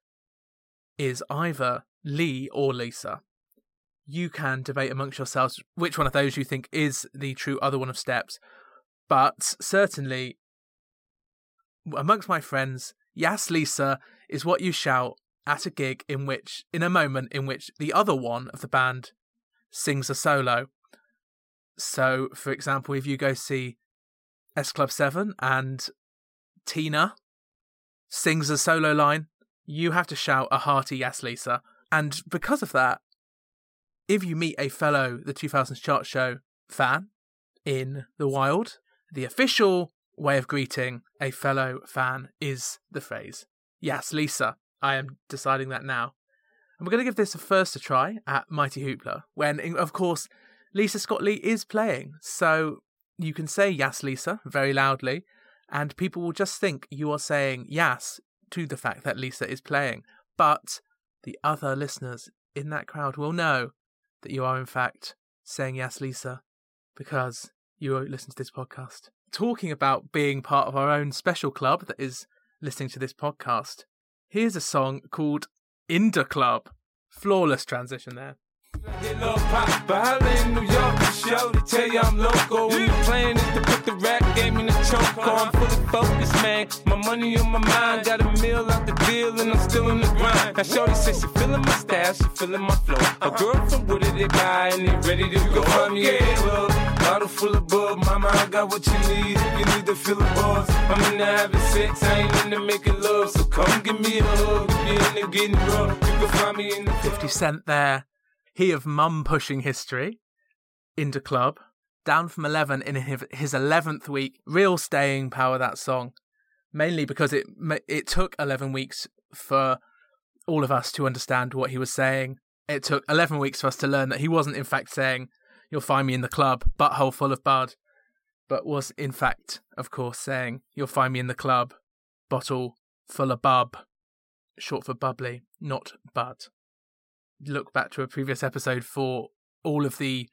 is either Lee or Lisa. You can debate amongst yourselves which one of those you think is the true other one of steps, but certainly amongst my friends, Yes Lisa is what you shout at a gig in which in a moment in which the other one of the band sings a solo. So, for example, if you go see S Club 7 and Tina sings a solo line, you have to shout a hearty yes, Lisa. And because of that, if you meet a fellow The 2000s Chart Show fan in the wild, the official way of greeting a fellow fan is the phrase, Yes, Lisa. I am deciding that now. And we're going to give this a first a try at Mighty Hoopla, when, of course, Lisa Scott Lee is playing. So you can say Yes, Lisa very loudly, and people will just think you are saying yes to the fact that Lisa is playing. But the other listeners in that crowd will know that you are, in fact, saying yes, Lisa, because you listen to this podcast. Talking about being part of our own special club that is listening to this podcast, here's a song called In Da Club. Flawless transition there. Get love pop, but holla in New York for show to tell you I'm local. When the plan is to put the rap game in the choke. I'm fully focused, man. My money on my mind, got a meal out the deal, and I'm still in the grind. Now, Shorty says she feeling my style, she feeling my flow. A girl from Wooded, they buy, and they ready to go. Find me at the club, bottle full of bub. Mama, I got what you need you need to feel the buzz. I'm in the having sex, I ain't into making love, so come give me a hug. If you're into getting rough, you can find me in the 50 Cent there. He of mum pushing history into club. Down from 11 in his his 11th week. Real staying power, that song. Mainly because it it took 11 weeks for all of us to understand what he was saying. It took 11 weeks for us to learn that he wasn't, in fact, saying, You'll find me in the club, butthole full of bud, but was, in fact, of course, saying, You'll find me in the club, bottle full of bub. Short for bubbly, not bud look back to a previous episode for all of the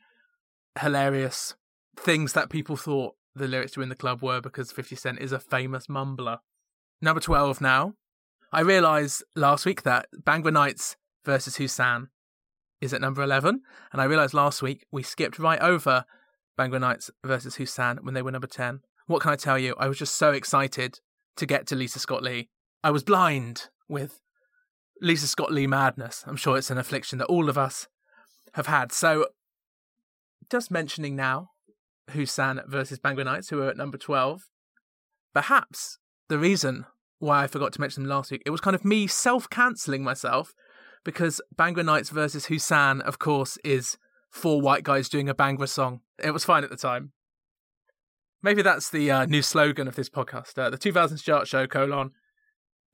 hilarious things that people thought the lyrics to In the Club were because 50 Cent is a famous mumbler. Number 12 now. I realised last week that Bhangra Knights versus Husan is at number 11, and I realised last week we skipped right over Bhangra Knights versus Husan when they were number 10. What can I tell you? I was just so excited to get to Lisa Scott Lee. I was blind with Lisa Scott Lee madness. I'm sure it's an affliction that all of us have had. So, just mentioning now Husan versus Bhangra Knights, who are at number 12, perhaps the reason why I forgot to mention them last week, it was kind of me self cancelling myself because Bhangra Knights versus Husan, of course, is four white guys doing a Bhangra song. It was fine at the time. Maybe that's the uh, new slogan of this podcast, uh, the 2000s chart show, colon,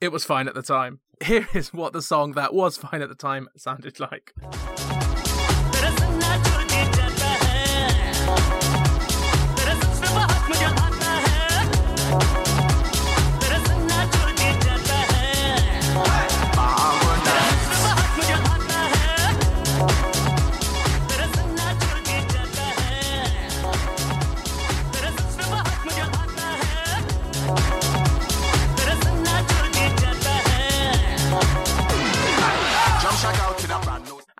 it was fine at the time. Here is what the song that was fine at the time sounded like.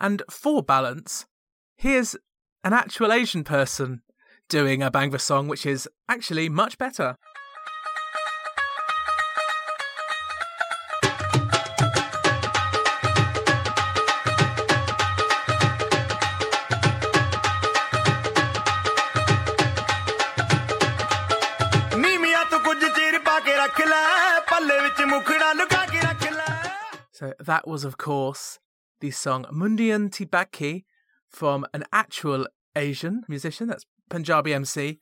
And for balance, here's an actual Asian person doing a Bhangra song, which is actually much better. So that was, of course, the song Mundian Tibaki from an actual Asian musician. That's Punjabi MC.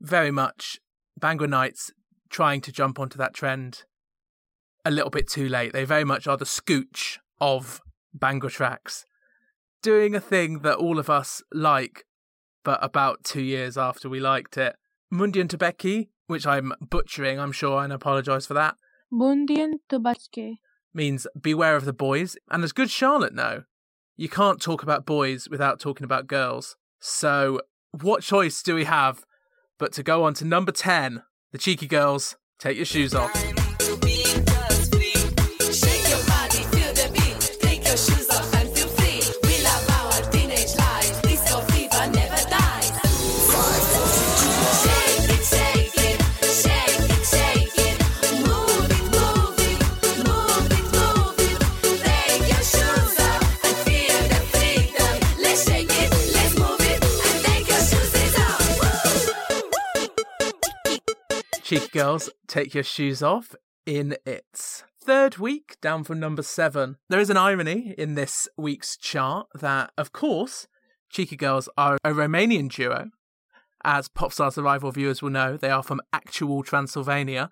Very much Bhangra Knights trying to jump onto that trend a little bit too late. They very much are the scooch of Bhangra tracks. Doing a thing that all of us like, but about two years after we liked it. Mundian Tibeki, which I'm butchering, I'm sure, and apologise for that Bundian Tubachke. Means beware of the boys. And as good Charlotte know, you can't talk about boys without talking about girls. So, what choice do we have but to go on to number 10, the cheeky girls, take your shoes off. Cheeky girls, take your shoes off in its third week, down from number seven. There is an irony in this week's chart that, of course, Cheeky Girls are a Romanian duo. As Popstar Survival viewers will know, they are from actual Transylvania,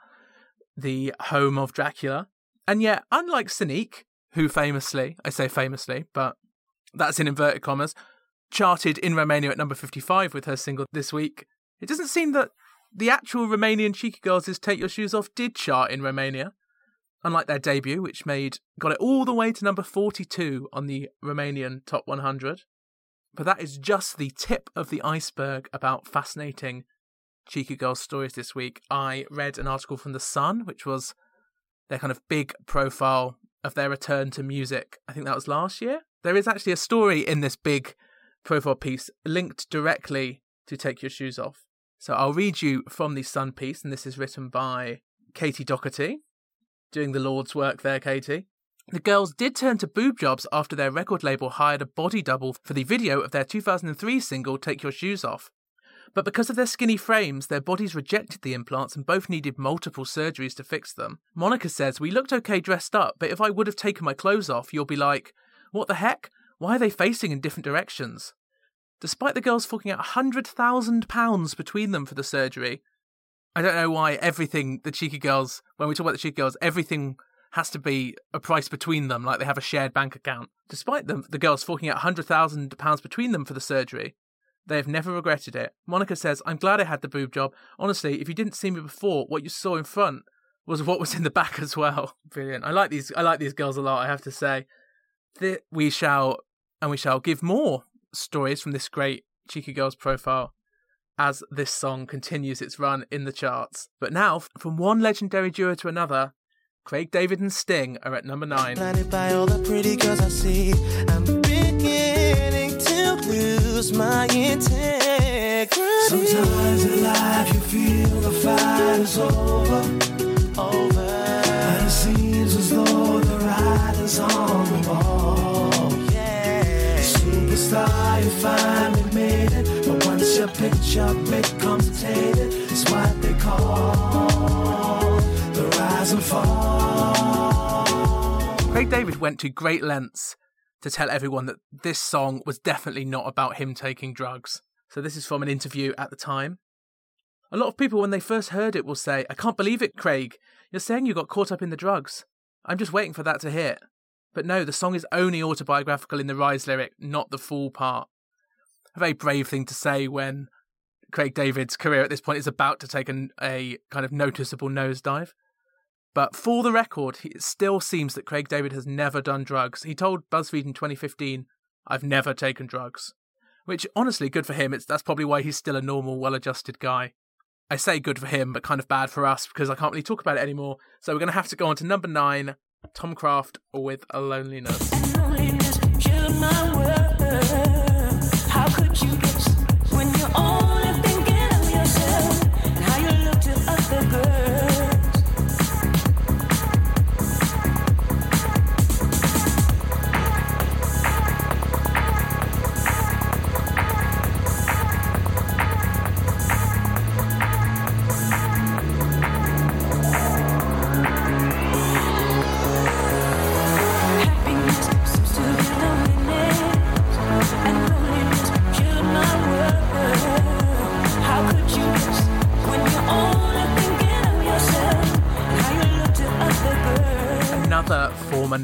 the home of Dracula. And yet, unlike Sonique, who famously, I say famously, but that's in inverted commas, charted in Romania at number 55 with her single this week, it doesn't seem that the actual Romanian Cheeky Girls' is Take Your Shoes Off did chart in Romania. unlike their debut, which made got it all the way to number 42 on the Romanian Top 100. But that is just the tip of the iceberg about fascinating Cheeky Girls stories this week. I read an article from The Sun, which was their kind of big profile of their return to music. I think that was last year. There is actually a story in this big profile piece linked directly to Take Your Shoes Off. So I'll read you from the Sun piece, and this is written by Katie Doherty, doing the Lord's work there, Katie. The girls did turn to boob jobs after their record label hired a body double for the video of their 2003 single Take Your Shoes Off. But because of their skinny frames, their bodies rejected the implants and both needed multiple surgeries to fix them. Monica says, We looked okay dressed up, but if I would have taken my clothes off, you'll be like, What the heck? Why are they facing in different directions? Despite the girls forking out £100,000 between them for the surgery, I don't know why everything, the cheeky girls, when we talk about the cheeky girls, everything has to be a price between them, like they have a shared bank account. Despite them, the girls forking out £100,000 between them for the surgery, they have never regretted it. Monica says, I'm glad I had the boob job. Honestly, if you didn't see me before, what you saw in front was what was in the back as well. Brilliant. I like these I like these girls a lot, I have to say. The, we shall and we shall give more stories from this great Cheeky Girls profile as this song continues its run in the charts. But now, from one legendary duo to another, Craig David and Sting are at number nine. By all the pretty girls I see. I'm beginning to lose my integrity. Sometimes in life you feel the fight is over, over, and it seems as though the writing's on the wall. Superstar, you finally made it, but once your picture becomes tainted, it's what they call the rise and fall. Craig David went to great lengths to tell everyone that this song was definitely not about him taking drugs. So, this is from an interview at the time. A lot of people, when they first heard it, will say, I can't believe it, Craig. You're saying you got caught up in the drugs. I'm just waiting for that to hit. But no, the song is only autobiographical in the Rise lyric, not the full part. A very brave thing to say when Craig David's career at this point is about to take an, a kind of noticeable nosedive. But for the record, it still seems that Craig David has never done drugs. He told BuzzFeed in 2015, I've never taken drugs. Which, honestly, good for him. It's That's probably why he's still a normal, well adjusted guy. I say good for him, but kind of bad for us because I can't really talk about it anymore. So we're going to have to go on to number nine Tomcraft with A Loneliness.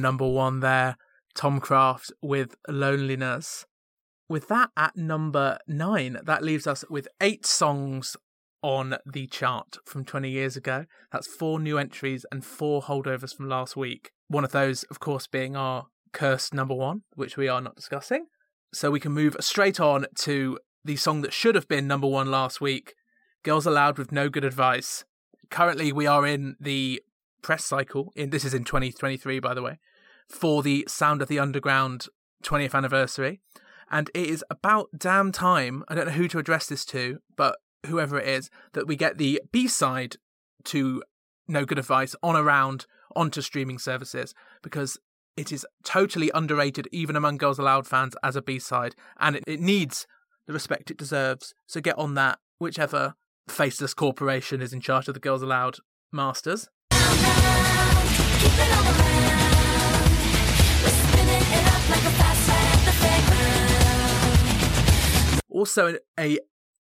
Number one there, Tomcraft with Loneliness. With that at number nine, that leaves us with eight songs on the chart from 20 years ago. That's four new entries and four holdovers from last week. One of those, of course, being our cursed number one, which we are not discussing. So we can move straight on to the song that should have been number one last week Girls Aloud with No Good Advice. Currently, we are in the press cycle, in this is in 2023, by the way, for the Sound of the Underground 20th anniversary. And it is about damn time, I don't know who to address this to, but whoever it is, that we get the B side to No Good Advice on around onto streaming services because it is totally underrated, even among Girls Aloud fans, as a B side, and it, it needs the respect it deserves. So get on that, whichever faceless corporation is in charge of the Girls Aloud masters. Also, a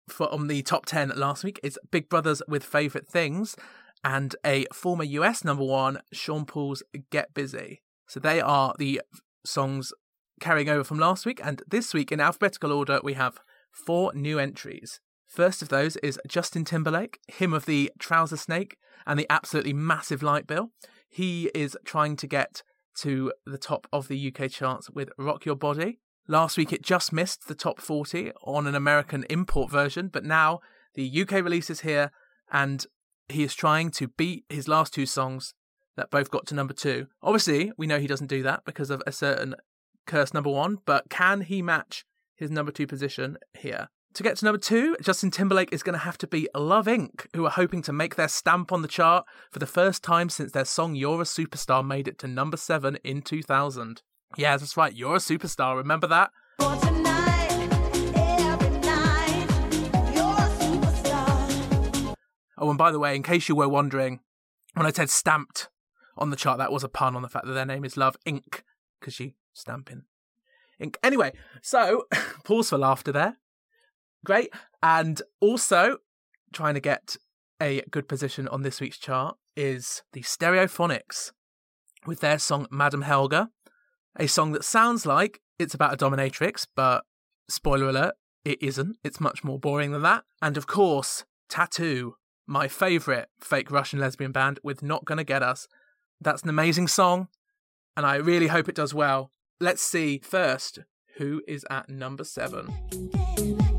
for on the top 10 last week is Big Brovaz with Favorite Things and a former US number one, Sean Paul's Get Busy. So they are the songs carrying over from last week. And this week, in alphabetical order, we have four new entries. First of those is Justin Timberlake, him of the Trouser Snake and the absolutely massive light bill. He is trying to get to the top of the UK charts with Rock Your Body. Last week it just missed the top 40 on an American import version, but now the UK release is here and he is trying to beat his last two songs that both got to number two. Obviously, we know he doesn't do that because of a certain curse number one, but can he match his number two position here? To get to number two, Justin Timberlake is going to have to beat Love Inc., who are hoping to make their stamp on the chart for the first time since their song You're a Superstar made it to number seven in 2000. Yeah, that's right, You're a Superstar, remember that? Oh, and by the way, in case you were wondering, when I said stamped on the chart, that was a pun on the fact that their name is Love Inc. because you stamp in ink. Anyway, so pause for laughter there. Great. And also, trying to get a good position on this week's chart is the Stereophonics with their song Madam Helga, a song that sounds like it's about a dominatrix, but spoiler alert, it isn't. It's much more boring than that. And of course, t.A.T.u, my favourite fake Russian lesbian band with Not Gonna Get Us. That's an amazing song, and I really hope it does well. Let's see first who is at number seven.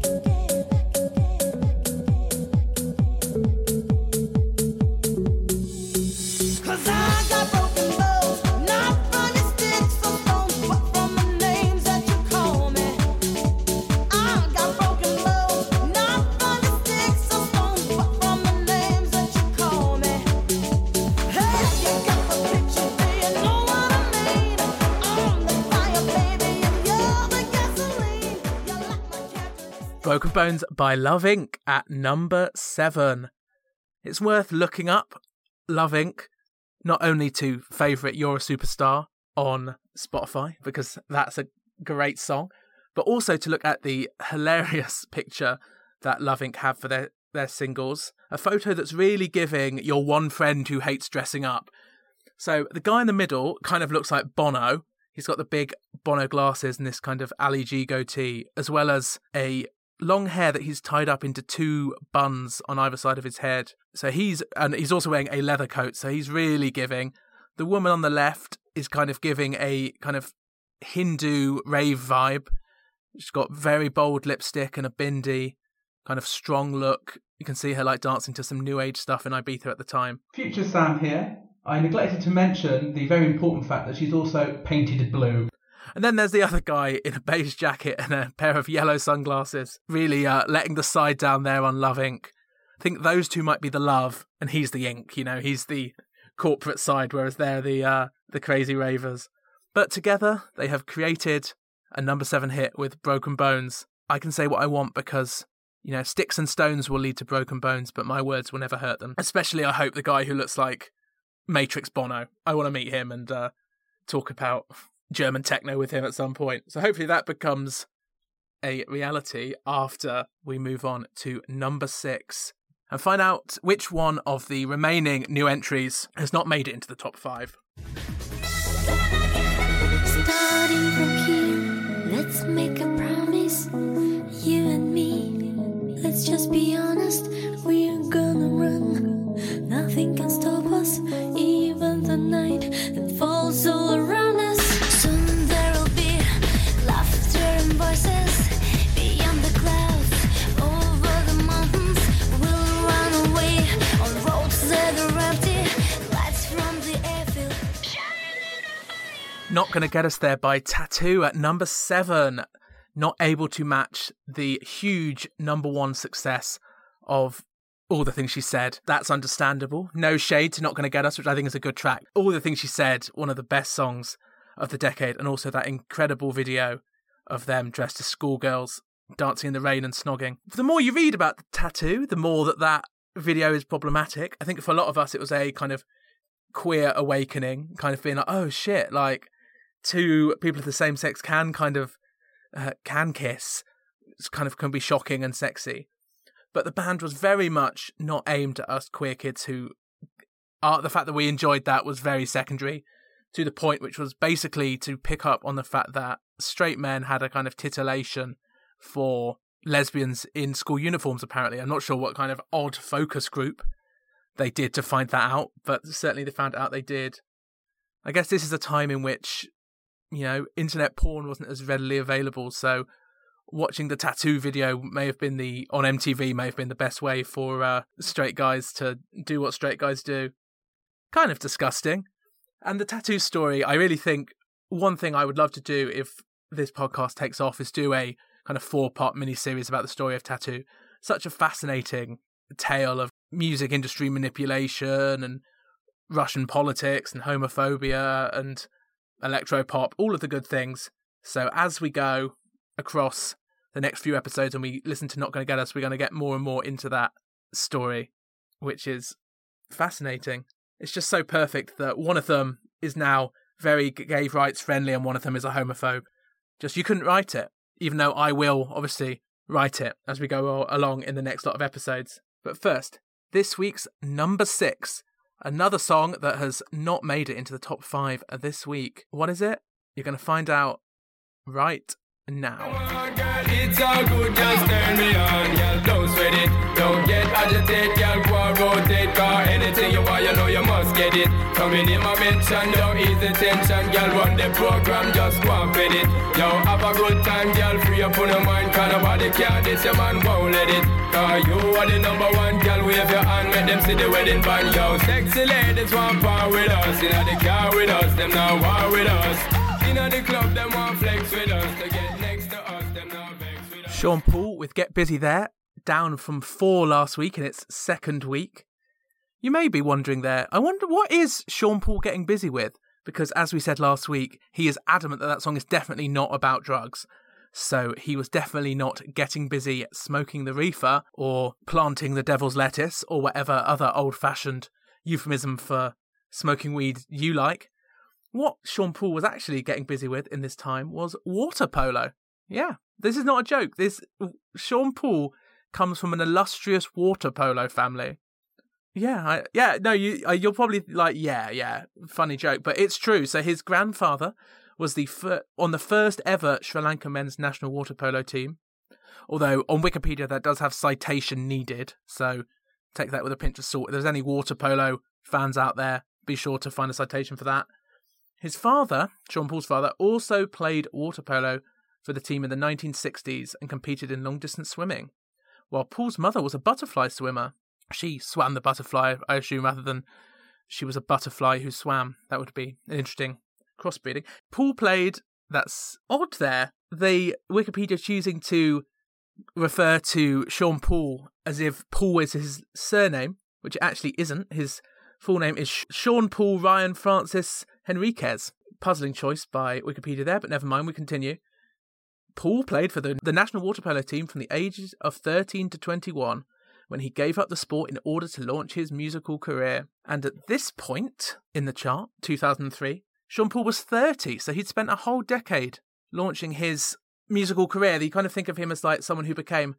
By Love Inc. at number seven. It's worth looking up Love Inc. not only to favourite You're a Superstar on Spotify, because that's a great song, but also to look at the hilarious picture that Love Inc. have for their, their singles. A photo that's really giving your one friend who hates dressing up. So the guy in the middle kind of looks like Bono. He's got the big Bono glasses and this kind of Ali G goatee, as well as a long hair that he's tied up into two buns on either side of his head. So he's and he's also wearing a leather coat, so he's really giving. The woman on the left is kind of giving a kind of Hindu rave vibe. She's got very bold lipstick and a bindi, kind of strong look. You can see her like dancing to some new age stuff in Ibiza at the time. Future Sam here. I neglected to mention the very important fact that she's also painted blue. And then there's the other guy in a beige jacket and a pair of yellow sunglasses, really uh, letting the side down there on Love Inc. I think those two might be the love, and he's the ink. You know, he's the corporate side, whereas they're the uh, the crazy ravers. But together, they have created a number seven hit with Broken Bones. I can say what I want because you know sticks and stones will lead to broken bones, but my words will never hurt them. Especially, I hope the guy who looks like Matrix Bono. I want to meet him and uh, talk about German techno with him at some point. So hopefully that becomes a reality after we move on to number six and find out which one of the remaining new entries has not made it into the top five. Starting from here, let's make a promise. You and me, let's just be honest. We're gonna run, nothing can stop us. Even the night that falls all Not going to get us there by t.A.T.u at number seven. Not able to match the huge number one success of all the things she said. That's understandable. No shade to Not Gonna Get Us, which I think is a good track. All the things she said, one of the best songs of the decade, and also that incredible video of them dressed as schoolgirls dancing in the rain and snogging. The more you read about the t.A.T.u, the more that that video is problematic. I think for a lot of us, it was a kind of queer awakening, kind of being like, oh shit, like two people of the same sex can kind of uh, can kiss. It's kind of can be shocking and sexy. But the band was very much not aimed at us queer kids who are the fact that we enjoyed that was very secondary to the point which was basically to pick up on the fact that straight men had a kind of titillation for lesbians in school uniforms apparently i'm not sure what kind of odd focus group they did to find that out, but certainly they found out they did. I guess this is a time in which, you know, internet porn wasn't as readily available, so watching the t.A.T.u video may have been the on MTV may have been the best way for uh, straight guys to do what straight guys do. Kind of disgusting. And the t.A.T.u story, I really think one thing I would love to do if this podcast takes off is do a kind of four part mini series about the story of t.A.T.u. Such a fascinating tale of music industry manipulation and Russian politics and homophobia and electropop, all of the good things. So as we go across the next few episodes and we listen to Not Gonna Get Us, we're going to get more and more into that story, which is fascinating. It's just so perfect that one of them is now very gay rights friendly and one of them is a homophobe. Just you couldn't write it, even though I will obviously write it as we go along in the next lot of episodes. But first, this week's number six, another song that has not made it into the top five this week. What is it? You're going to find out right now. Oh you you know you it. Coming in my tension, girl. Run the program, just go and fit it. Yo, have a good time, girl. Free up on your mind, cause nobody can this, your man won't let it. Cause you are the number one, girl. Wave your hand, make them see the wedding band, yo. Sexy ladies want part with us, in the car with us, them now war with us. In the club, them want flex with us, to Sean Paul with Get Busy There, down from four last week in its second week. You may be wondering there, I wonder what is Sean Paul getting busy with? Because as we said last week, he is adamant that that song is definitely not about drugs. So he was definitely not getting busy smoking the reefer or planting the devil's lettuce or whatever other old fashioned euphemism for smoking weed you like. What Sean Paul was actually getting busy with in this time was water polo. Yeah, this is not a joke. This Sean Paul comes from an illustrious water polo family. Yeah, I, yeah, no, you uh, you're probably like, yeah, yeah, funny joke, but it's true. So his grandfather was the fir- on the first ever Sri Lanka men's national water polo team. Although on Wikipedia that does have citation needed, so take that with a pinch of salt. If there's any water polo fans out there, be sure to find a citation for that. His father, Sean Paul's father, also played water polo for the team in the 1960s and competed in long distance swimming, while Paul's mother was a butterfly swimmer. She swam the butterfly, I assume, rather than she was a butterfly who swam. That would be an interesting crossbreeding. Paul played, that's odd there, the Wikipedia choosing to refer to Sean Paul as if Paul is his surname, which it actually isn't. His full name is Sean Paul Ryan Francis Henriques. Puzzling choice by Wikipedia there, but never mind, we continue. Paul played for the, the national water polo team from the ages of 13 to 21 when he gave up the sport in order to launch his musical career. And at this point in the chart, 2003, Sean Paul was 30, so he'd spent a whole decade launching his musical career. You kind of think of him as like someone who became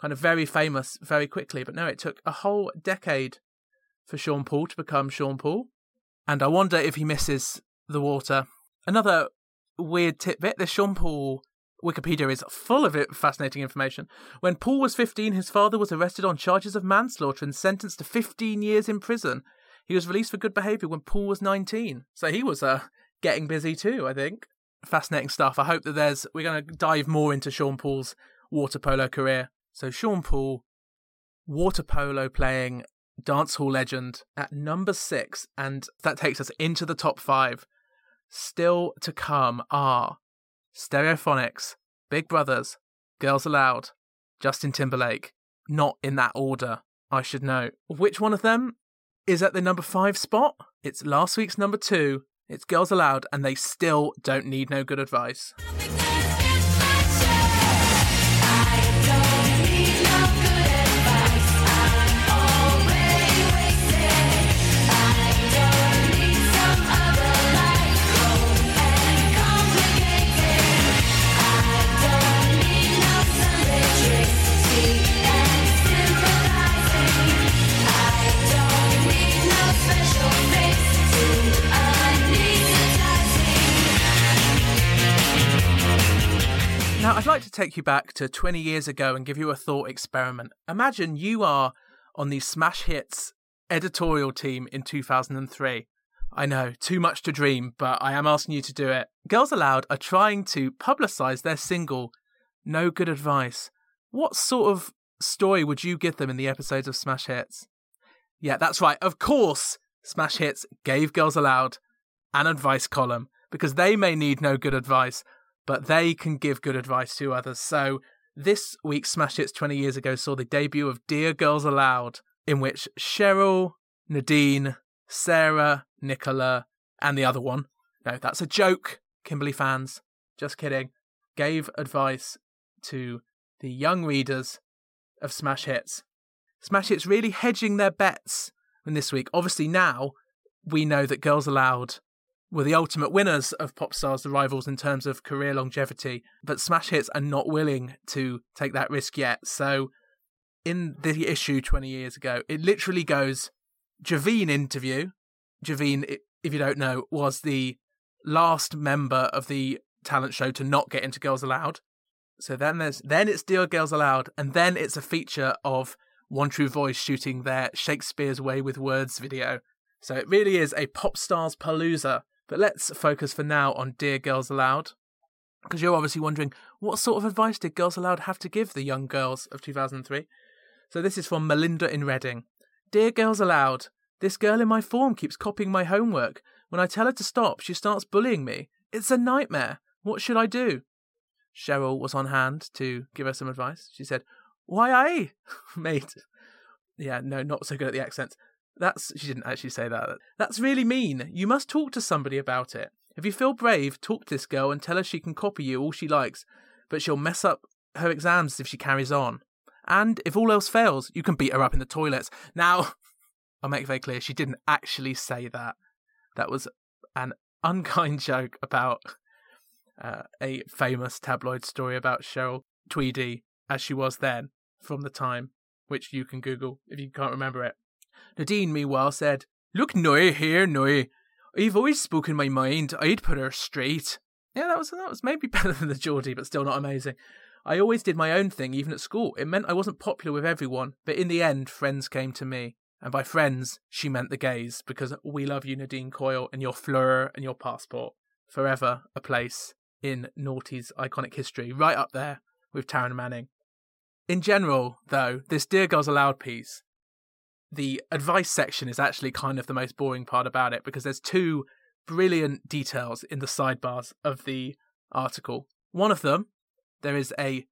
kind of very famous very quickly, but no, it took a whole decade for Sean Paul to become Sean Paul. And I wonder if he misses the water. Another weird tidbit the Sean Paul Wikipedia is full of it, fascinating information. When Paul was 15, his father was arrested on charges of manslaughter and sentenced to 15 years in prison. He was released for good behaviour when Paul was 19. So he was uh, getting busy too, I think. Fascinating stuff. I hope that there's. We're going to dive more into Sean Paul's water polo career. So, Sean Paul, water polo playing dancehall legend at number six. And that takes us into the top five. Still to come are Stereophonics, Big Brovaz, Girls Aloud, Justin Timberlake. Not in that order, I should know. Which one of them is at the number five spot? It's last week's number two. It's Girls Aloud, and they still don't need no good advice. Now, I'd like to take you back to 20 years ago and give you a thought experiment. Imagine you are on the smash hits editorial team in 2003. I know, too much to dream, but I am asking you to do it. Girls Aloud are trying to publicise their single, No Good Advice. What sort of story would you give them in the episodes of Smash Hits? Yeah, that's right. Of course, Smash Hits gave Girls Aloud an advice column because they may need no good advice, but they can give good advice to others. So this week's Smash Hits 20 years ago saw the debut of Dear Girls Aloud, in which Cheryl, Nadine, Sarah, Nicola, and the other one, no, that's a joke, Kimberly fans, just kidding, gave advice to the young readers of Smash Hits. Smash Hits really hedging their bets in this week. Obviously, now we know that Girls Aloud were the ultimate winners of Popstars The Rivals in terms of career longevity, but Smash Hits are not willing to take that risk yet. So, in the issue 20 years ago, it literally goes Javine interview. Javine, if you don't know, was the last member of the talent show to not get into Girls Aloud. So then there's then it's Dear Girls Aloud, and then it's a feature of One True Voice shooting their Shakespeare's Way with Words video. So it really is a pop stars palooza. But let's focus for now on Dear Girls Aloud. Because you're obviously wondering, what sort of advice did Girls Aloud have to give the young girls of 2003? So this is from Melinda in Reading. Dear Girls Aloud, this girl in my form keeps copying my homework. When I tell her to stop, she starts bullying me. It's a nightmare. What should I do? Cheryl was on hand to give her some advice. She said, Why, I, mate. Yeah, no, not so good at the accents. That's, she didn't actually say that. That's really mean. You must talk to somebody about it. If you feel brave, talk to this girl and tell her she can copy you all she likes, but she'll mess up her exams if she carries on. And if all else fails, you can beat her up in the toilets. Now, I'll make very clear, she didn't actually say that. That was an unkind joke about uh, a famous tabloid story about Cheryl Tweedy as she was then from the time, which you can Google if you can't remember it. Nadine, meanwhile, said, Look, Noy, here, Noy. I've always spoken my mind. I'd put her straight. Yeah, that was that was maybe better than the Geordie, but still not amazing. I always did my own thing, even at school. It meant I wasn't popular with everyone, but in the end, friends came to me. And by friends, she meant the gays, because we love you, Nadine Coyle, and your fleur and your passport. Forever a place in Naughty's iconic history, right up there with Taryn Manning. In general, though, this Dear Girls Aloud piece, the advice section is actually kind of the most boring part about it because there's two brilliant details in the sidebars of the article. One of them, there is a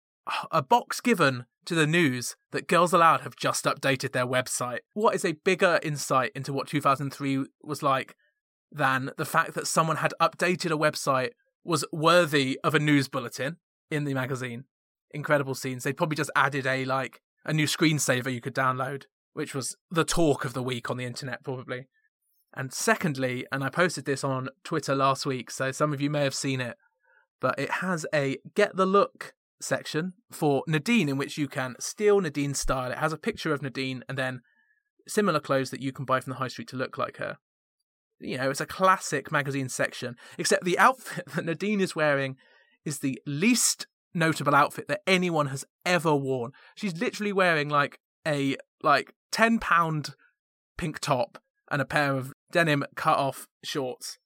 a box given to the news that Girls Aloud have just updated their website. What is a bigger insight into what 2003 was like than the fact that someone had updated a website was worthy of a news bulletin in the magazine? Incredible scenes. They probably just added a like a new screensaver you could download, which was the talk of the week on the internet probably. And secondly, and I posted this on Twitter last week, so some of you may have seen it, but it has a get the look section for Nadine in which you can steal Nadine's style. It has a picture of Nadine and then similar clothes that you can buy from the high street to look like her. You know, it's a classic magazine section, except the outfit that Nadine is wearing is the least notable outfit that anyone has ever worn. She's literally wearing like a like 10 pound pink top and a pair of denim cut off shorts.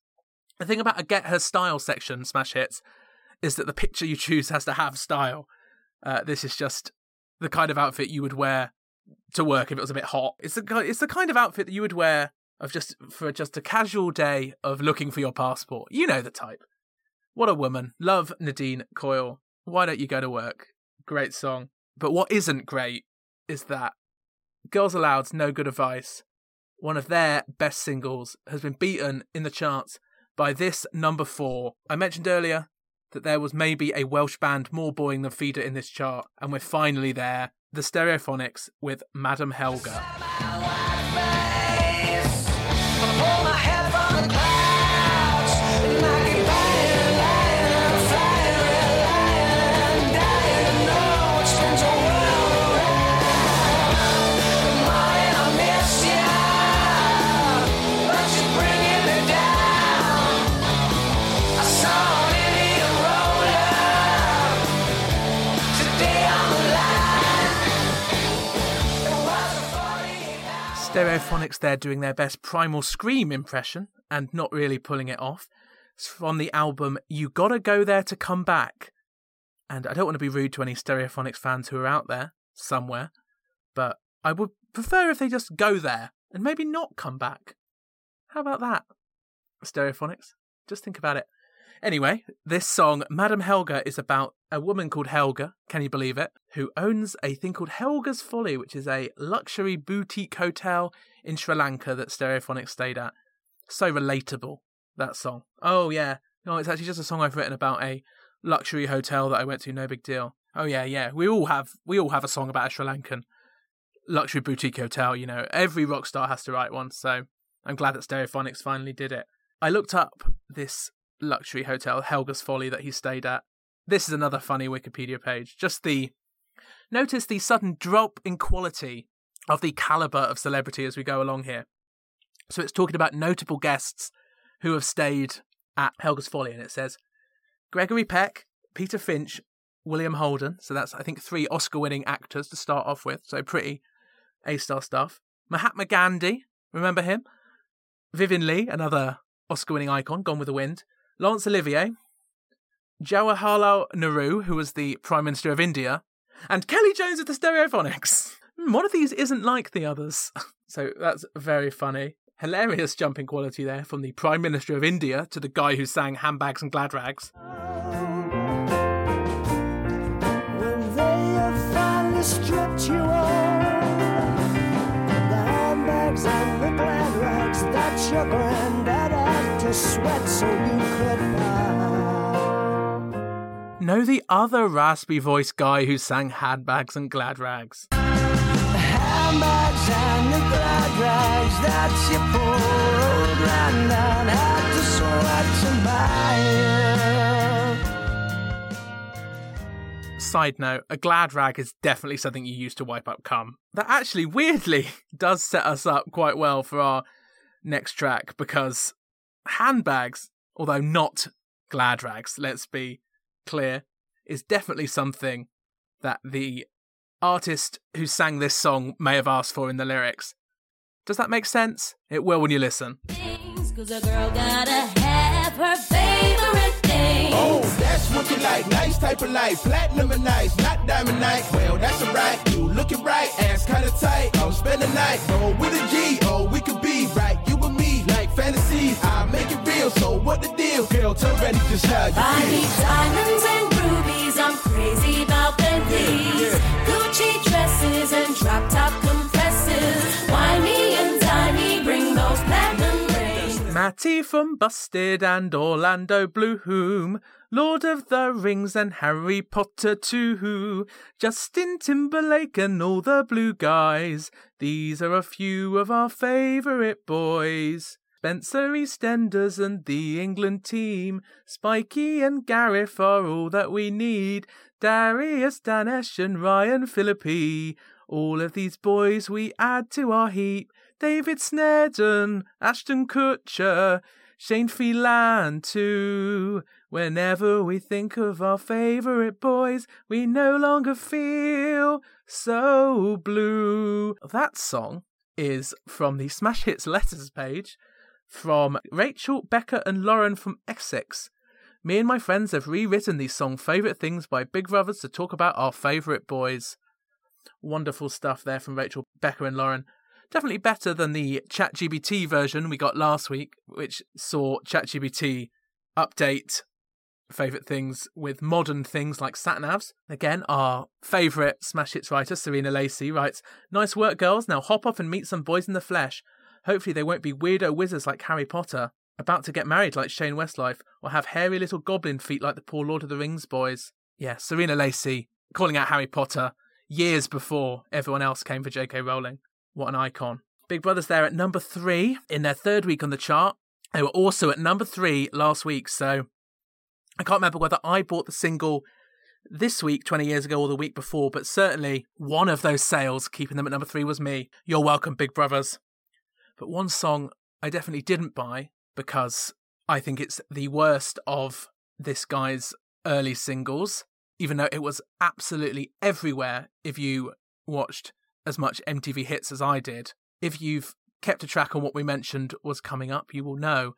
The thing about a get her style section, smash hits, is that the picture you choose has to have style. Uh, this is just the kind of outfit you would wear to work if it was a bit hot. It's the it's the kind of outfit that you would wear of just for just a casual day of looking for your passport. You know the type. What a woman. Love Nadine Coyle. Why don't you go to work? Great song. But what isn't great is that Girls Aloud's No Good Advice, one of their best singles, has been beaten in the charts by this number four. I mentioned earlier that there was maybe a Welsh band more boring than Feeder in this chart, and we're finally there. The Stereophonics with Madame Helga. Stereophonics there doing their best Primal Scream impression and not really pulling it off. It's from the album You Gotta Go There to Come Back. And I don't want to be rude to any Stereophonics fans who are out there somewhere, but I would prefer if they just go there and maybe not come back. How about that? Stereophonics? Just think about it. Anyway, this song, Madame Helga, is about a woman called Helga, can you believe it, who owns a thing called Helga's Folly, which is a luxury boutique hotel in Sri Lanka that Stereophonics stayed at. So relatable, that song. Oh, yeah. No, it's actually just a song I've written about a luxury hotel that I went to, no big deal. Oh, yeah, yeah. We all have we all have a song about a Sri Lankan luxury boutique hotel, you know. Every rock star has to write one, so I'm glad that Stereophonics finally did it. I looked up this luxury hotel, Helga's Folly, that he stayed at. This is another funny Wikipedia page. Just the. Notice the sudden drop in quality of the caliber of celebrity as we go along here. So it's talking about notable guests who have stayed at Helga's Folly, and it says Gregory Peck, Peter Finch, William Holden. So that's, I think, three Oscar winning actors to start off with. So pretty A star stuff. Mahatma Gandhi, remember him? Vivien Leigh, another Oscar winning icon, Gone with the Wind. Laurence Olivier, Jawaharlal Nehru, who was the Prime Minister of India, and Kelly Jones of the Stereophonics. Hmm, One of these isn't like the others. So that's very funny. Hilarious jumping quality there from the Prime Minister of India to the guy who sang Handbags and Glad Rags. When they have finally stripped you of the handbags and the glad rags to sweat so you could buy. No, the other raspy voiced guy who sang Handbags and Glad Rags. Handbags and the glad rags that your poor old granddad had to sweat buy. Side note, a glad rag is definitely something you use to wipe up cum. That actually, weirdly, does set us up quite well for our next track because handbags, although not glad rags, let's be clear, is definitely something that the artist who sang this song may have asked for in the lyrics. Does that make sense? It will when you listen. Cause a girl gotta have her favorite thing. Oh, that's what you like. Nice type of life. Platinum and nice, not diamond night. Well, that's alright. You looking right, ass kinda tight. I'm spending night. Roll with a G. Oh, we could be right. Fantasies. I make it real. So what the deal? Girl, tell ready just how you Buy me feel. diamonds and rubies, I'm crazy about Bentleys. Gucci dresses and drop top Kompressors. Wine me and dine me, bring those platinum rings. Matty from Busted and Orlando Bloom, Lord of the Rings and Harry Potter too, Who? Justin Timberlake and all the blue guys. These are a few of our favourite boys. Spencer EastEnders and the England team, Spikey and Gareth are all that we need. Darius, Danesh and Ryan Phillippe, all of these boys we add to our heap. David Sneddon, Ashton Kutcher, Shane Filan too. Whenever we think of our favourite boys, we no longer feel so blue. That song is from the Smash Hits Letters page from Rachel, Becca, and Lauren from Essex. Me and my friends have rewritten the song Favourite Things by Big Brovaz to talk about our favourite boys. Wonderful stuff there from Rachel, Becca, and Lauren. Definitely better than the ChatGPT version we got last week, which saw ChatGPT update favourite things with modern things like satnavs. Again, our favourite Smash Hits writer, Serena Lacey, writes Nice work, girls. Now hop off and meet some boys in the flesh. Hopefully, they won't be weirdo wizards like Harry Potter, about to get married like Shane Westlife, or have hairy little goblin feet like the poor Lord of the Rings boys. Yeah, Serena Lacey calling out Harry Potter years before everyone else came for J.K. Rowling. What an icon. Big Brovaz there at number three in their third week on the chart. They were also at number three last week, so I can't remember whether I bought the single this week, 20 years ago, or the week before, but certainly one of those sales keeping them at number three was me. You're welcome, Big Brovaz. But one song I definitely didn't buy because I think it's the worst of this guy's early singles, even though it was absolutely everywhere if you watched as much MTV hits as I did. if you've kept a track on what we mentioned was coming up, you will know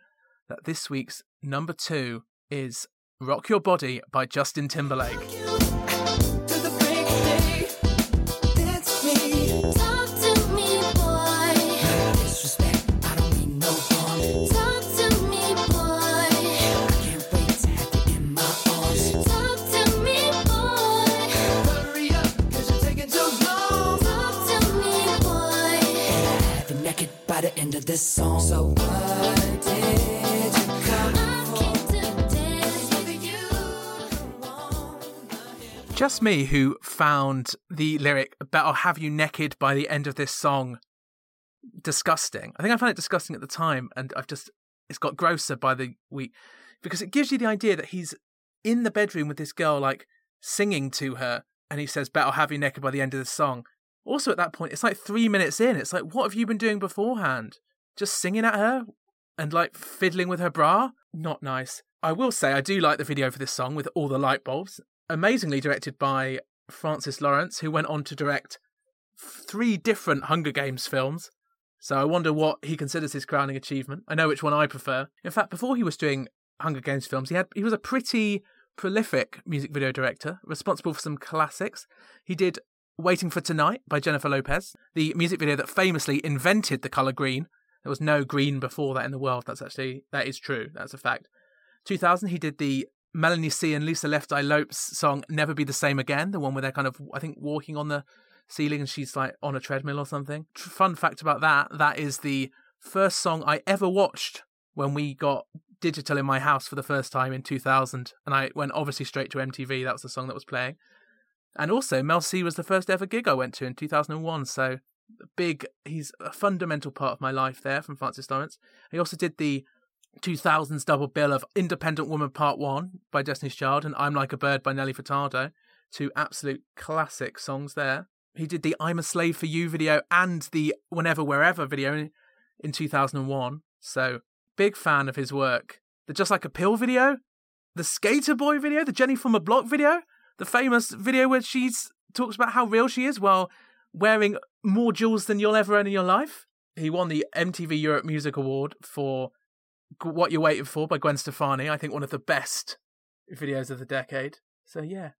that this week's number two is Rock Your Body by Justin Timberlake. End of this song. So what did you come. Just me who found the lyric, Bet I'll have you naked by the end of this song disgusting. I think I found it disgusting at the time, and I've just, it's got grosser by the week because it gives you the idea that he's in the bedroom with this girl, like singing to her, and he says, Bet I'll have you naked by the end of the song. Also, at that point, it's like three minutes in. It's like, what have you been doing beforehand? Just singing at her and like fiddling with her bra? Not nice. I will say, I do like the video for this song with all the light bulbs. Amazingly directed by Francis Lawrence, who went on to direct three different Hunger Games films. So I wonder what he considers his crowning achievement. I know which one I prefer. In fact, before he was doing Hunger Games films, he had he was a pretty prolific music video director, responsible for some classics. He did Waiting for Tonight by Jennifer Lopez, the music video that famously invented the color green. There was no green before that in the world. That's actually that is true. That's a fact. 2000, he did the Melanie C and Lisa Left Eye Lopes song "Never Be the Same Again," the one where they're kind of I think walking on the ceiling and she's like on a treadmill or something. Fun fact about that: that is the first song I ever watched when we got digital in my house for the first time in 2000, and I went obviously straight to MTV. That was the song that was playing. And also, Mel C was the first ever gig I went to in 2001. So, big, he's a fundamental part of my life there from Francis Lawrence. He also did the 2000s double bill of Independent Woman Part 1 by Destiny's Child and I'm Like a Bird by Nelly Furtado. Two absolute classic songs there. He did the I'm a Slave for You video and the Whenever Wherever video in, in 2001. So, big fan of his work. The Just Like a Pill video, the Skater Boy video, the Jenny from a Block video, the famous video where she talks about how real she is while wearing more jewels than you'll ever own in your life. He won the MTV Europe Music Award for What You're Waiting For by Gwen Stefani. I think one of the best videos of the decade. So yeah,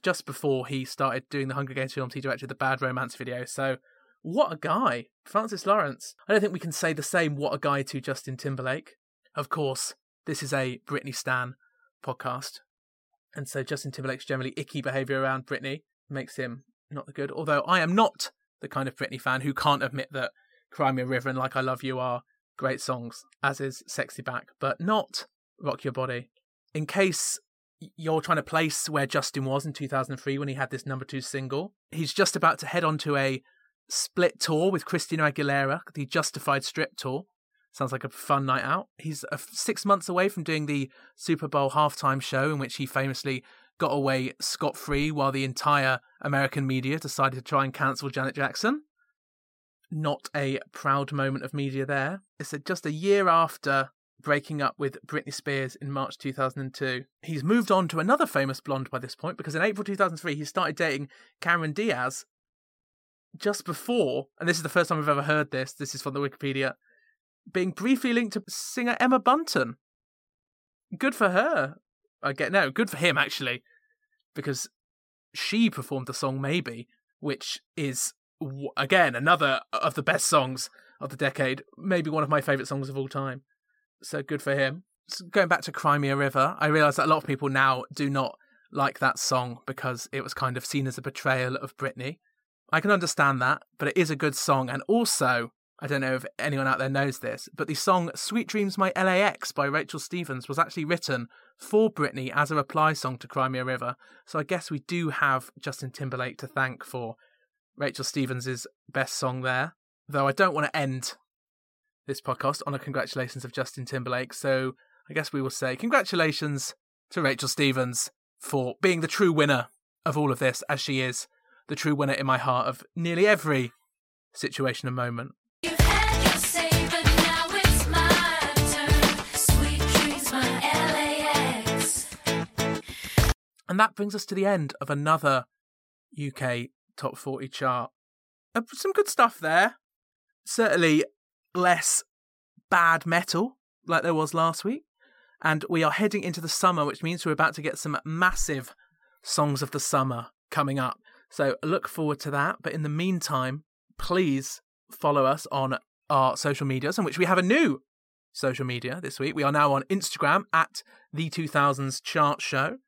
just before he started doing the Hunger Games films, he directed the Bad Romance video. So what a guy, Francis Lawrence. I don't think we can say the same what a guy to Justin Timberlake. Of course, this is a Britney Stan podcast. And so Justin Timberlake's generally icky behaviour around Britney makes him not the good. Although I am not the kind of Britney fan who can't admit that Cry Me a River and Like I Love You are great songs, as is Sexy Back, but not Rock Your Body. In case you're trying to place where Justin was in 2003 when he had this number two single, he's just about to head on to a split tour with Christina Aguilera, the Justified Strip Tour. Sounds like a fun night out. He's six months away from doing the Super Bowl halftime show, in which he famously got away scot free while the entire American media decided to try and cancel Janet Jackson. Not a proud moment of media there. It's just a year after breaking up with Britney Spears in March 2002. He's moved on to another famous blonde by this point because in April 2003 he started dating Cameron Diaz just before, and this is the first time I've ever heard this, this is from the Wikipedia, being briefly linked to singer Emma Bunton. Good for her. I get no, good for him actually, because she performed the song Maybe, which is again another of the best songs of the decade, maybe one of my favorite songs of all time. So good for him. So going back to Cry Me a River, I realize that a lot of people now do not like that song because it was kind of seen as a betrayal of Britney. I can understand that, but it is a good song. And also, I don't know if anyone out there knows this, but the song Sweet Dreams My LA Ex by Rachel Stevens was actually written for Britney as a reply song to Cry Me a River. So I guess we do have Justin Timberlake to thank for Rachel Stevens' best song there. Though I don't want to end this podcast on a congratulations of Justin Timberlake. So I guess we will say congratulations to Rachel Stevens for being the true winner of all of this, as she is the true winner in my heart of nearly every situation and moment. And that brings us to the end of another UK Top 40 chart. Uh, some good stuff there. certainly less bad metal like there was last week. And we are heading into the summer, which means we're about to get some massive songs of the summer coming up. So look forward to that. But in the meantime, please follow us on our social medias, in which we have a new social media this week. We are now on Instagram at the 2000s Chart Show.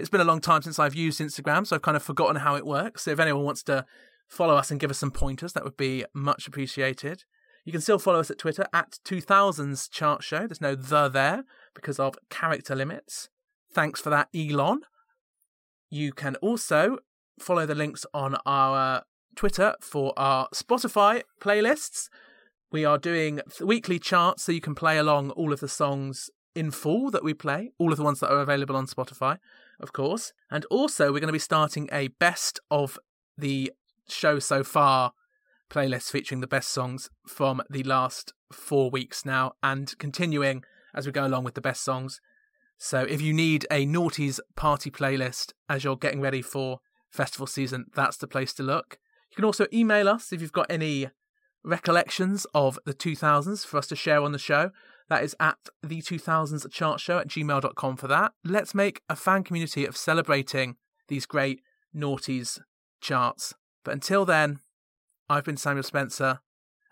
It's been a long time since I've used Instagram, so I've kind of forgotten how it works. So if anyone wants to follow us and give us some pointers, that would be much appreciated. You can still follow us at Twitter at 2000s Chart Show. There's no the there because of character limits. Thanks for that, Elon. You can also follow the links on our Twitter for our Spotify playlists. We are doing weekly charts so you can play along all of the songs in full that we play, all of the ones that are available on Spotify, of course. And also, we're going to be starting a best of the show so far playlist featuring the best songs from the last four weeks now and continuing as we go along with the best songs. So if you need a Naughties party playlist as you're getting ready for festival season, that's the place to look. You can also email us if you've got any recollections of the 2000s for us to share on the show. That is at the 2000s chart show at gmail.com for that. Let's make a fan community of celebrating these great Naughties charts. But until then, I've been Samuel Spencer,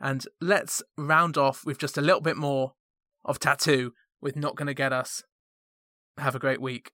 and let's round off with just a little bit more of t.A.T.u with Not Gonna Get Us. Have a great week.